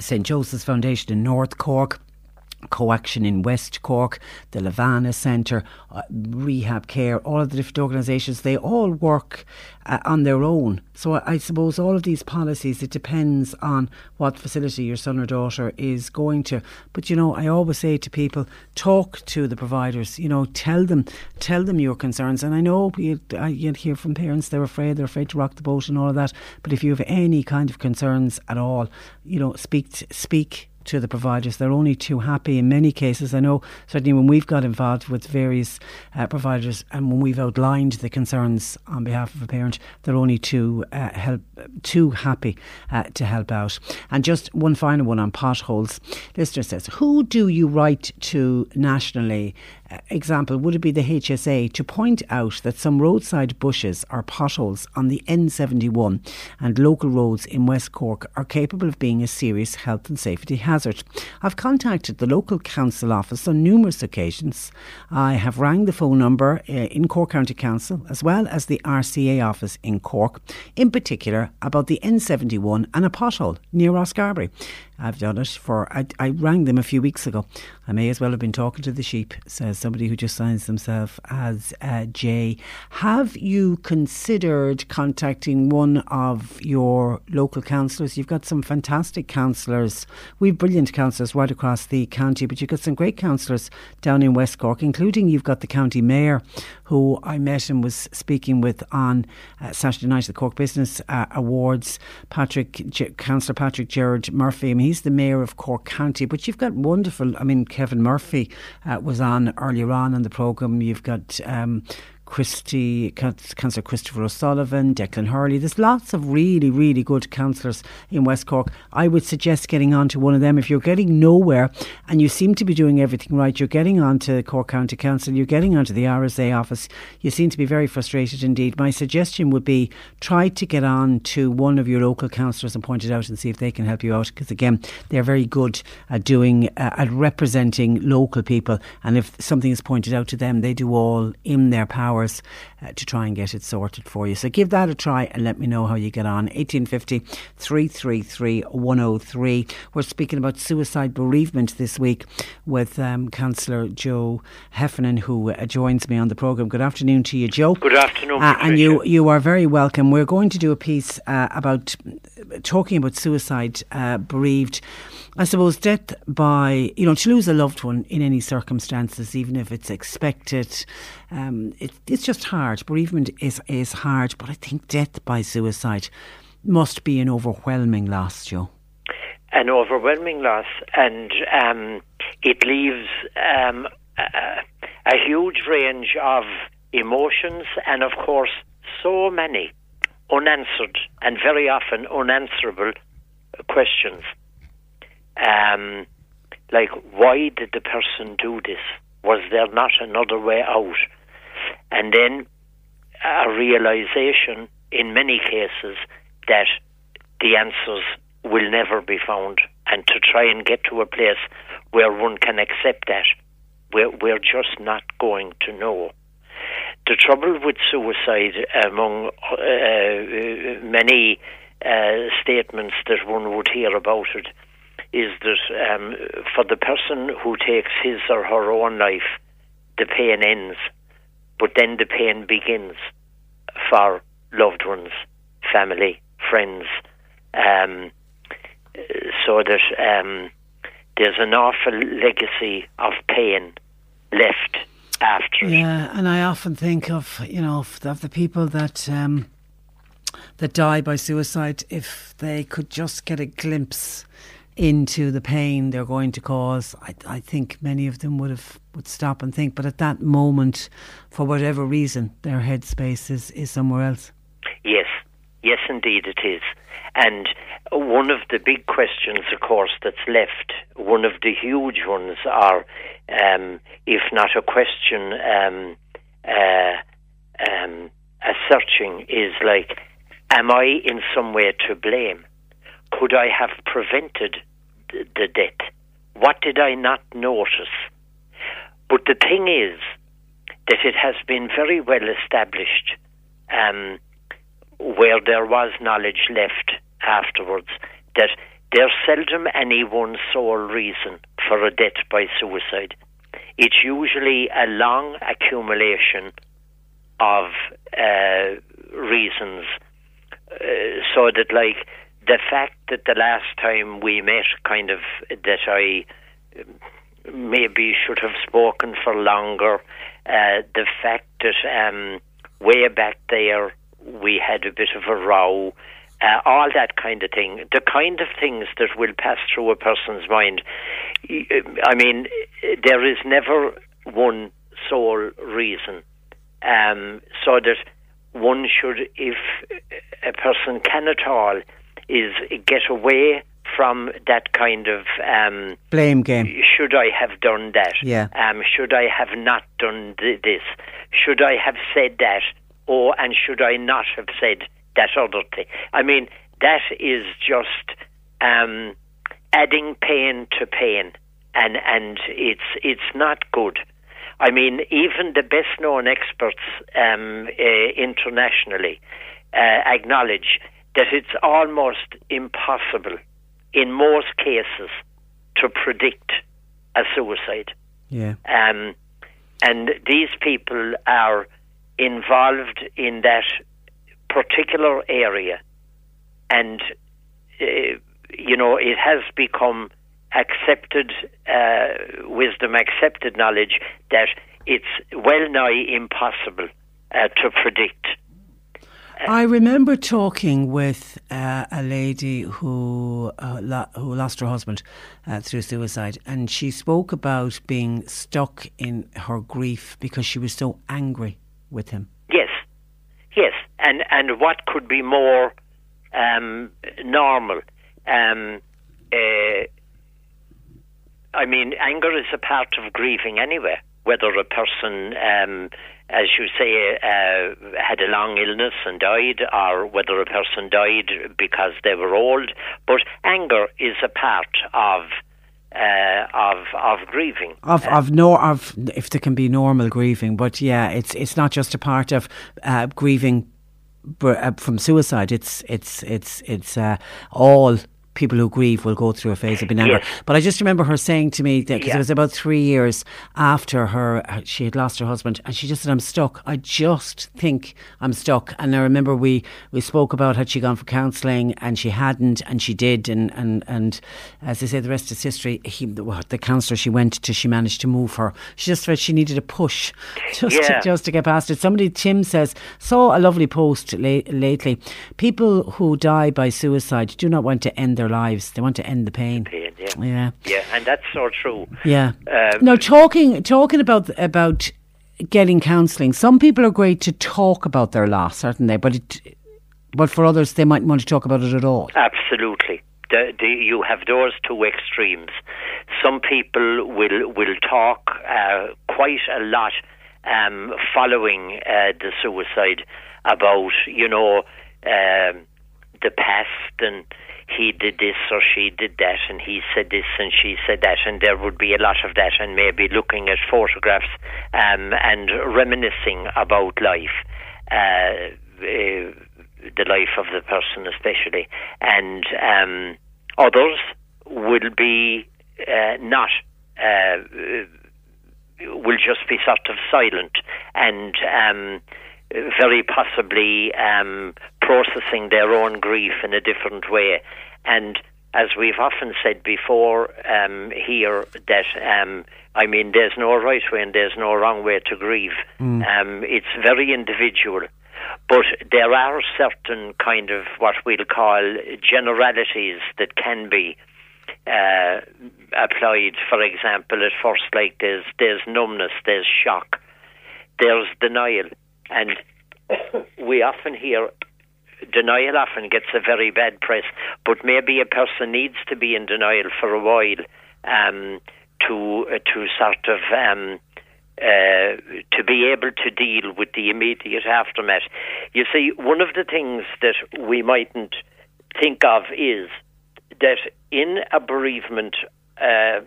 St Joseph's Foundation in North Cork. Coaction in West Cork, the Lavanagh Centre, uh, Rehab Care, all of the different organisations, they all work uh, on their own. So I, I suppose all of these policies, it depends on what facility your son or daughter is going to. But you know, I always say to people, talk to the providers. You know, tell them, tell them your concerns. And I know you, I, you'd hear from parents they're afraid, they're afraid to rock the boat and all of that. But if you have any kind of concerns at all, you know, speak, speak to the providers. They're only too happy in many cases. I know certainly when we've got involved with various uh, providers and when we've outlined the concerns on behalf of a parent, they're only too uh, help too happy uh, to help out. And just one final one on potholes. Listener says, who do you write to nationally? Example, would it be the HSA to point out that some roadside bushes or potholes on the N71 and local roads in West Cork are capable of being a serious health and safety hazard? I've contacted the local council office on numerous occasions. I have rang the phone number uh, in Cork County Council as well as the RCA office in Cork, in particular about the N71 and a pothole near Rosscarbery. I've done it for, I, I rang them a few weeks ago. I may as well have been talking to the sheep, says somebody who just signs themselves as uh, J. Have you considered contacting one of your local councillors? You've got some fantastic councillors. We've brilliant councillors right across the county, but you've got some great councillors down in West Cork, including you've got the county mayor, who I met and was speaking with on uh, Saturday night at the Cork Business uh, Awards. Patrick, G- Councillor Patrick Gerard Murphy. I mean, he's the mayor of Cork County, but you've got wonderful. I mean, Kevin Murphy uh, was on earlier on in the programme. You've got. Um, Christy, Councillor Christopher O'Sullivan, Declan Hurley. There's lots of really, really good councillors in West Cork. I would suggest getting on to one of them. If you're getting nowhere and you seem to be doing everything right, you're getting on to Cork County Council, you're getting onto the RSA office, you seem to be very frustrated indeed. My suggestion would be try to get on to one of your local councillors and point it out and see if they can help you out. Because again, they're very good at doing, uh, at representing local people. And if something is pointed out to them, they do all in their power hours uh, to try and get it sorted for you. So give that a try and let me know how you get on. 1850 333 103. We're speaking about suicide bereavement this week with um, Councillor Joe Heffernan, who uh, joins me on the programme. Good afternoon to you, Joe. Good afternoon. Uh, and you, you are very welcome. We're going to do a piece uh, about talking about suicide uh, bereaved. I suppose death by, you know, to lose a loved one in any circumstances, even if it's expected, um, it, it's just hard. Bereavement is, is hard, but I think death by suicide must be an overwhelming loss, Joe. An overwhelming loss, and um, it leaves um, a, a huge range of emotions and, of course, so many unanswered and very often unanswerable questions. Um, like, why did the person do this? Was there not another way out? And then a realization in many cases that the answers will never be found, and to try and get to a place where one can accept that, we're, we're just not going to know. The trouble with suicide, among uh, uh, many uh, statements that one would hear about it, is that um, for the person who takes his or her own life, the pain ends, but then the pain begins for loved ones, family, friends, um, so that um, there's an awful legacy of pain left after. Yeah, and I often think of you know of, of the people that um, that die by suicide if they could just get a glimpse into the pain they're going to cause. I, I think many of them would have would stop and think, but at that moment, for whatever reason, their headspace is, is somewhere else. Yes, yes, indeed it is. And one of the big questions, of course, that's left, one of the huge ones, are, um, if not a question, um, uh, um, a searching is like, am I in some way to blame? Could I have prevented th- the death? What did I not notice? But the thing is that it has been very well established um, where there was knowledge left afterwards that there's seldom any one sole reason for a death by suicide. It's usually a long accumulation of uh, reasons, uh, so that like the fact that the last time we met, kind of that I um, maybe should have spoken for longer, uh, the fact that um, way back there we had a bit of a row. Uh, all that kind of thing, the kind of things that will pass through a person's mind. I mean, there is never one sole reason. Um, so that one should, if a person can at all, is get away from that kind of um, Blame game. should I have done that? Yeah. Um, should I have not done th- this? Should I have said that? Or and should I not have said that other thing? I mean, that is just um, adding pain to pain, and and it's it's not good. I mean, even the best known experts um, uh, internationally uh, acknowledge that it's almost impossible in most cases to predict a suicide. Yeah. Um, and these people are involved in that particular area. And, uh, you know, it has become accepted uh, wisdom, accepted knowledge that it's well nigh impossible uh, to predict. I remember talking with uh, a lady who uh, lo- who lost her husband uh, through suicide, and she spoke about being stuck in her grief because she was so angry with him. And and what could be more um, normal? Um, uh, I mean, anger is a part of grieving anyway. Whether a person, um, as you say, uh, had a long illness and died, or whether a person died because they were old, but anger is a part of uh, of of grieving. Of of no of if there can be normal grieving, but yeah, it's it's not just a part of uh, grieving uh, from suicide. It's it's it's it's uh, all people who grieve will go through a phase of being anger. Yes. But I just remember her saying to me that because Yeah. it was about three years after her uh, she had lost her husband, and she just said, "I'm stuck. I just think I'm stuck." And I remember we we spoke about had she gone for counselling, and she hadn't, and she did, and and and as I say, the rest is history. He, the, the counsellor she went to, she managed to move her. She just felt she needed a push, just Yeah. to, just to get past it. Somebody, Tim says, saw a lovely post la- lately. People who die by suicide do not want to end their lives; they want to end the pain. Pain, yeah. Yeah. Yeah, and that's so true. Yeah. Um, no, talking talking about about getting counselling. Some people are great to talk about their loss, aren't they? But it, but for others, they mightn't want to talk about it at all. Absolutely. The, the, you have those two extremes. Some people will will talk uh, quite a lot um, following uh, the suicide about you know um, the past and he did this or she did that and he said this and she said that and there would be a lot of that and maybe looking at photographs um, and reminiscing about life. Uh, uh, the life of the person especially and um, others will be uh, not uh, will just be sort of silent and um, very possibly um, processing their own grief in a different way. And as we've often said before um, here, that um, I mean, there's no right way and there's no wrong way to grieve. Mm. Um, it's very individual. But there are certain kind of what we'll call generalities that can be uh, applied. For example, at first, like there's there's numbness, there's shock, there's denial, and we often hear denial often gets a very bad press, but maybe a person needs to be in denial for a while um, to uh, to sort of um, uh, to be able to deal with the immediate aftermath. You see, one of the things that we mightn't think of is that in a bereavement uh,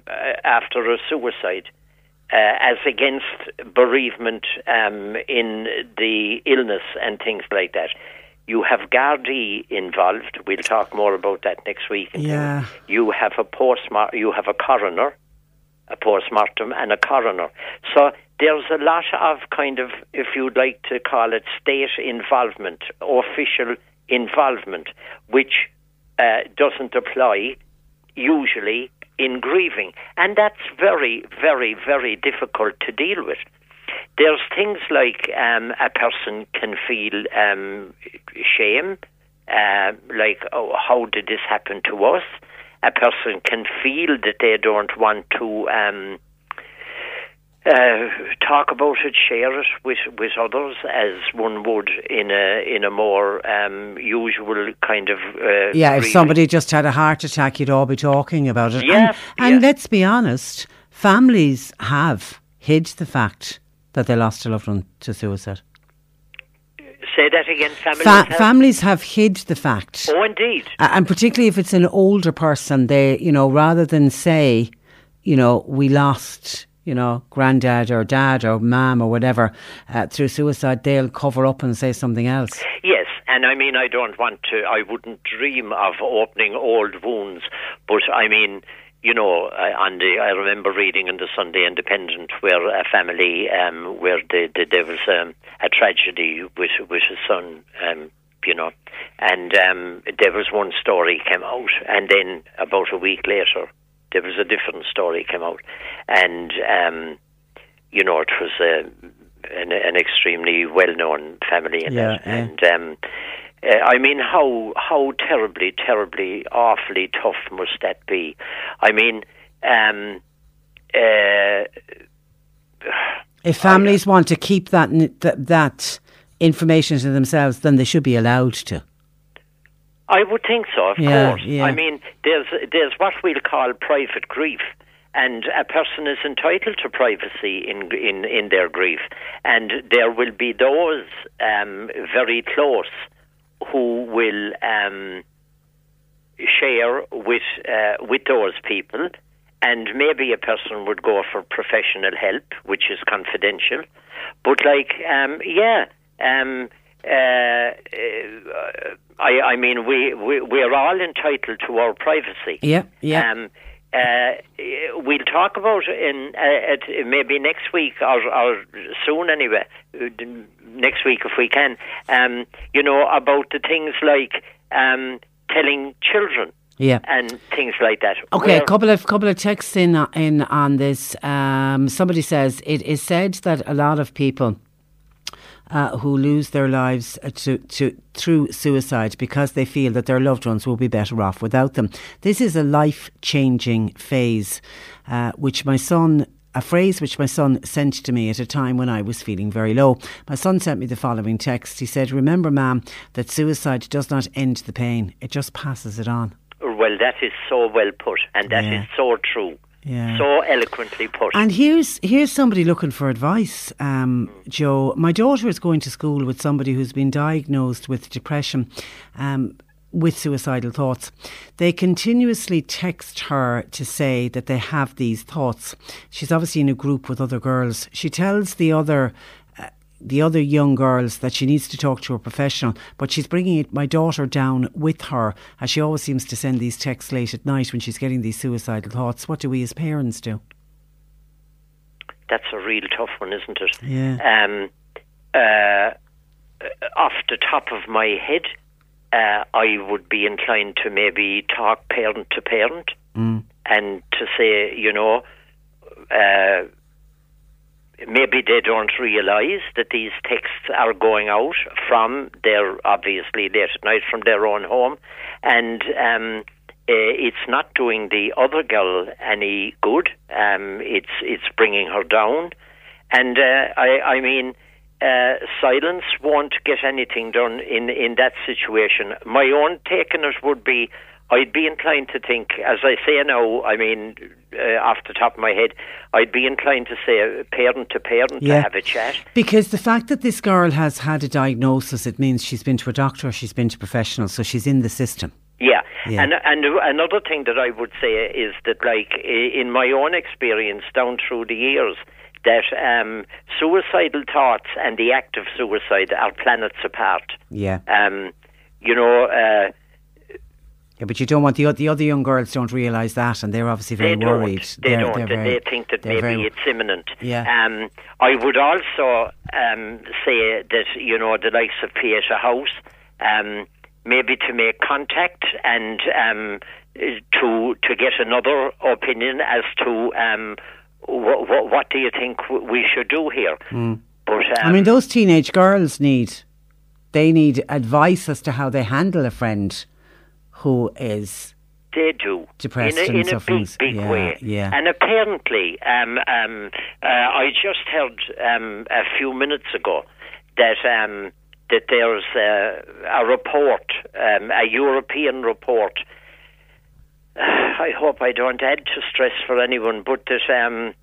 after a suicide, uh, as against bereavement um, in the illness and things like that. You have Gardaí involved. We'll talk more about that next week. Yeah. You have a postmortem. You have a coroner, a postmortem, and a coroner. So there's a lot of kind of, if you'd like to call it, state involvement, official involvement, which uh, doesn't apply usually in grieving. And that's very, very, very difficult to deal with. There's things like um, a person can feel um, shame, uh, like, oh, how did this happen to us? A person can feel that they don't want to um, uh, talk about it, share it with, with others, as one would in a in a more um, usual kind of uh, Yeah, if somebody just had a heart attack, you'd all be talking about it. Yeah, and, and let's be honest, families have hid the fact that they lost a loved one to suicide. Say that again, families. Fa- have- families have hid the fact. Oh, indeed. And particularly if it's an older person, they, you know, rather than say, you know, we lost, you know, granddad or dad or mum or whatever uh, through suicide, they'll cover up and say something else. Yes, and I mean, I don't want to, I wouldn't dream of opening old wounds, but I mean, you know, on the, I remember reading in the Sunday Independent where a family, um, where the, the, there was um, a tragedy with, with his son, um, you know, and um, there was one story came out, and then about a week later, there was a different story came out, and um, you know, it was a, an, an extremely well-known family in Yeah, it, yeah. and um, uh, I mean, how how terribly, terribly, awfully tough must that be? I mean, um, uh, If families want to keep that, n- th- that information to themselves, then they should be allowed to. I would think so, of Yeah, course. yeah. I mean, there's there's what we'll call private grief, and a person is entitled to privacy in in in their grief, and there will be those um, very close who will um, share with uh, with those people, and maybe a person would go for professional help, which is confidential. But like, um, yeah, um, uh, uh, I, I mean, we, we we're all entitled to our privacy. Yeah, yeah. Um, uh, we'll talk about it in uh, at maybe next week or, or soon anyway. uh, Next week if we can. Um, you know about the things like um, telling children Yeah. and things like that. Okay, a couple of couple of texts in in on this. Um, somebody says it is said that a lot of people uh, who lose their lives uh, to, to through suicide because they feel that their loved ones will be better off without them. This is a life changing phase, uh, which my son. A phrase which my son sent to me at a time when I was feeling very low. My son sent me the following text. He said, Remember, ma'am, that suicide does not end the pain, it just passes it on. Well, that is so well put, and that is Yeah. so true, Yeah. so eloquently put. And here's here's somebody looking for advice, um, Joe. My daughter is going to school with somebody who's been diagnosed with depression, um, with suicidal thoughts. They continuously text her to say that they have these thoughts. She's obviously in a group with other girls. She tells the other. The other young girls that she needs to talk to a professional, but she's bringing it, my daughter down with her, as she always seems to send these texts late at night when she's getting these suicidal thoughts. What do we as parents do? That's a real tough one, isn't it? Yeah. Um, uh, off the top of my head, uh, I would be inclined to maybe talk parent to parent Mm. and to say, you know, uh, maybe they don't realise that these texts are going out from their, obviously, late at night from their own home, and um, uh, it's not doing the other girl any good. Um, it's it's bringing her down, and uh, I, I mean, uh, silence won't get anything done in, in that situation. My own take on it would be I'd be inclined to think, as I say now, I mean, uh, off the top of my head, I'd be inclined to say parent to parent Yeah. to have a chat. Because the fact that this girl has had a diagnosis, it means she's been to a doctor, she's been to professionals, so she's in the system. Yeah. Yeah. And and another thing that I would say is that, like in my own experience down through the years, that um, suicidal thoughts and the act of suicide are planets apart. Yeah. Um, you know, uh, Yeah, but you don't want the the other young girls don't realise that, and they're obviously very they worried. They They're- don't. they're very- they think that maybe very- it's imminent. Yeah. Um, I would also um, say that you know the likes of Pieta House, um, maybe to make contact and um, to to get another opinion as to um, what, what what do you think w- we should do here. Mm. But um, I mean, those teenage girls need they need advice as to how they handle a friend who is They do. Depressed in a, and in a big, big Yeah, way. yeah. And apparently, um, um, uh, I just heard um, a few minutes ago that um, that there's uh, a report, um, a European report. I hope I don't add to stress for anyone, but that um,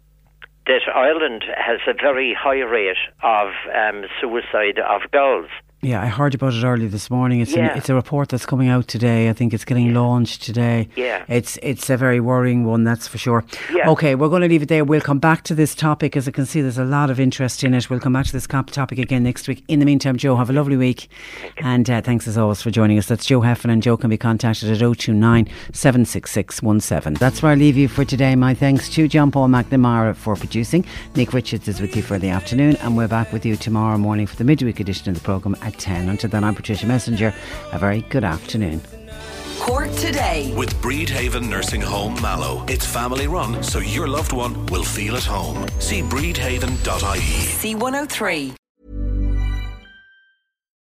that Ireland has a very high rate of um, suicide of girls. Yeah, I heard about it early this morning. It's Yeah. an, it's a report that's coming out today. I think it's getting launched today. Yeah. It's it's a very worrying one, that's for sure. Yeah. Okay, we're going to leave it there. We'll come back to this topic. As I can see, there's a lot of interest in it. We'll come back to this topic again next week. In the meantime, Joe, have a lovely week. And uh, thanks as always for joining us. That's Joe Heffernan. Joe can be contacted at 029 76617. That's where I leave you for today. My thanks to John Paul McNamara for producing. Nick Richards is with you for the afternoon. And we're back with you tomorrow morning for the midweek edition of the programme at 10. Until then, I'm Patricia Messinger. A very good afternoon. Cork today. With Bridhaven Nursing Home Mallow. It's family run, so your loved one will feel at home. See bridhaven.ie. C103.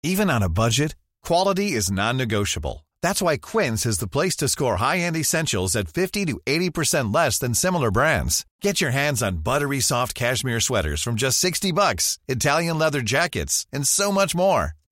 Even on a budget, quality is non-negotiable. That's why Quince is the place to score high-end essentials at 50 to 80% less than similar brands. Get your hands on buttery soft cashmere sweaters from just 60 bucks, Italian leather jackets, and so much more.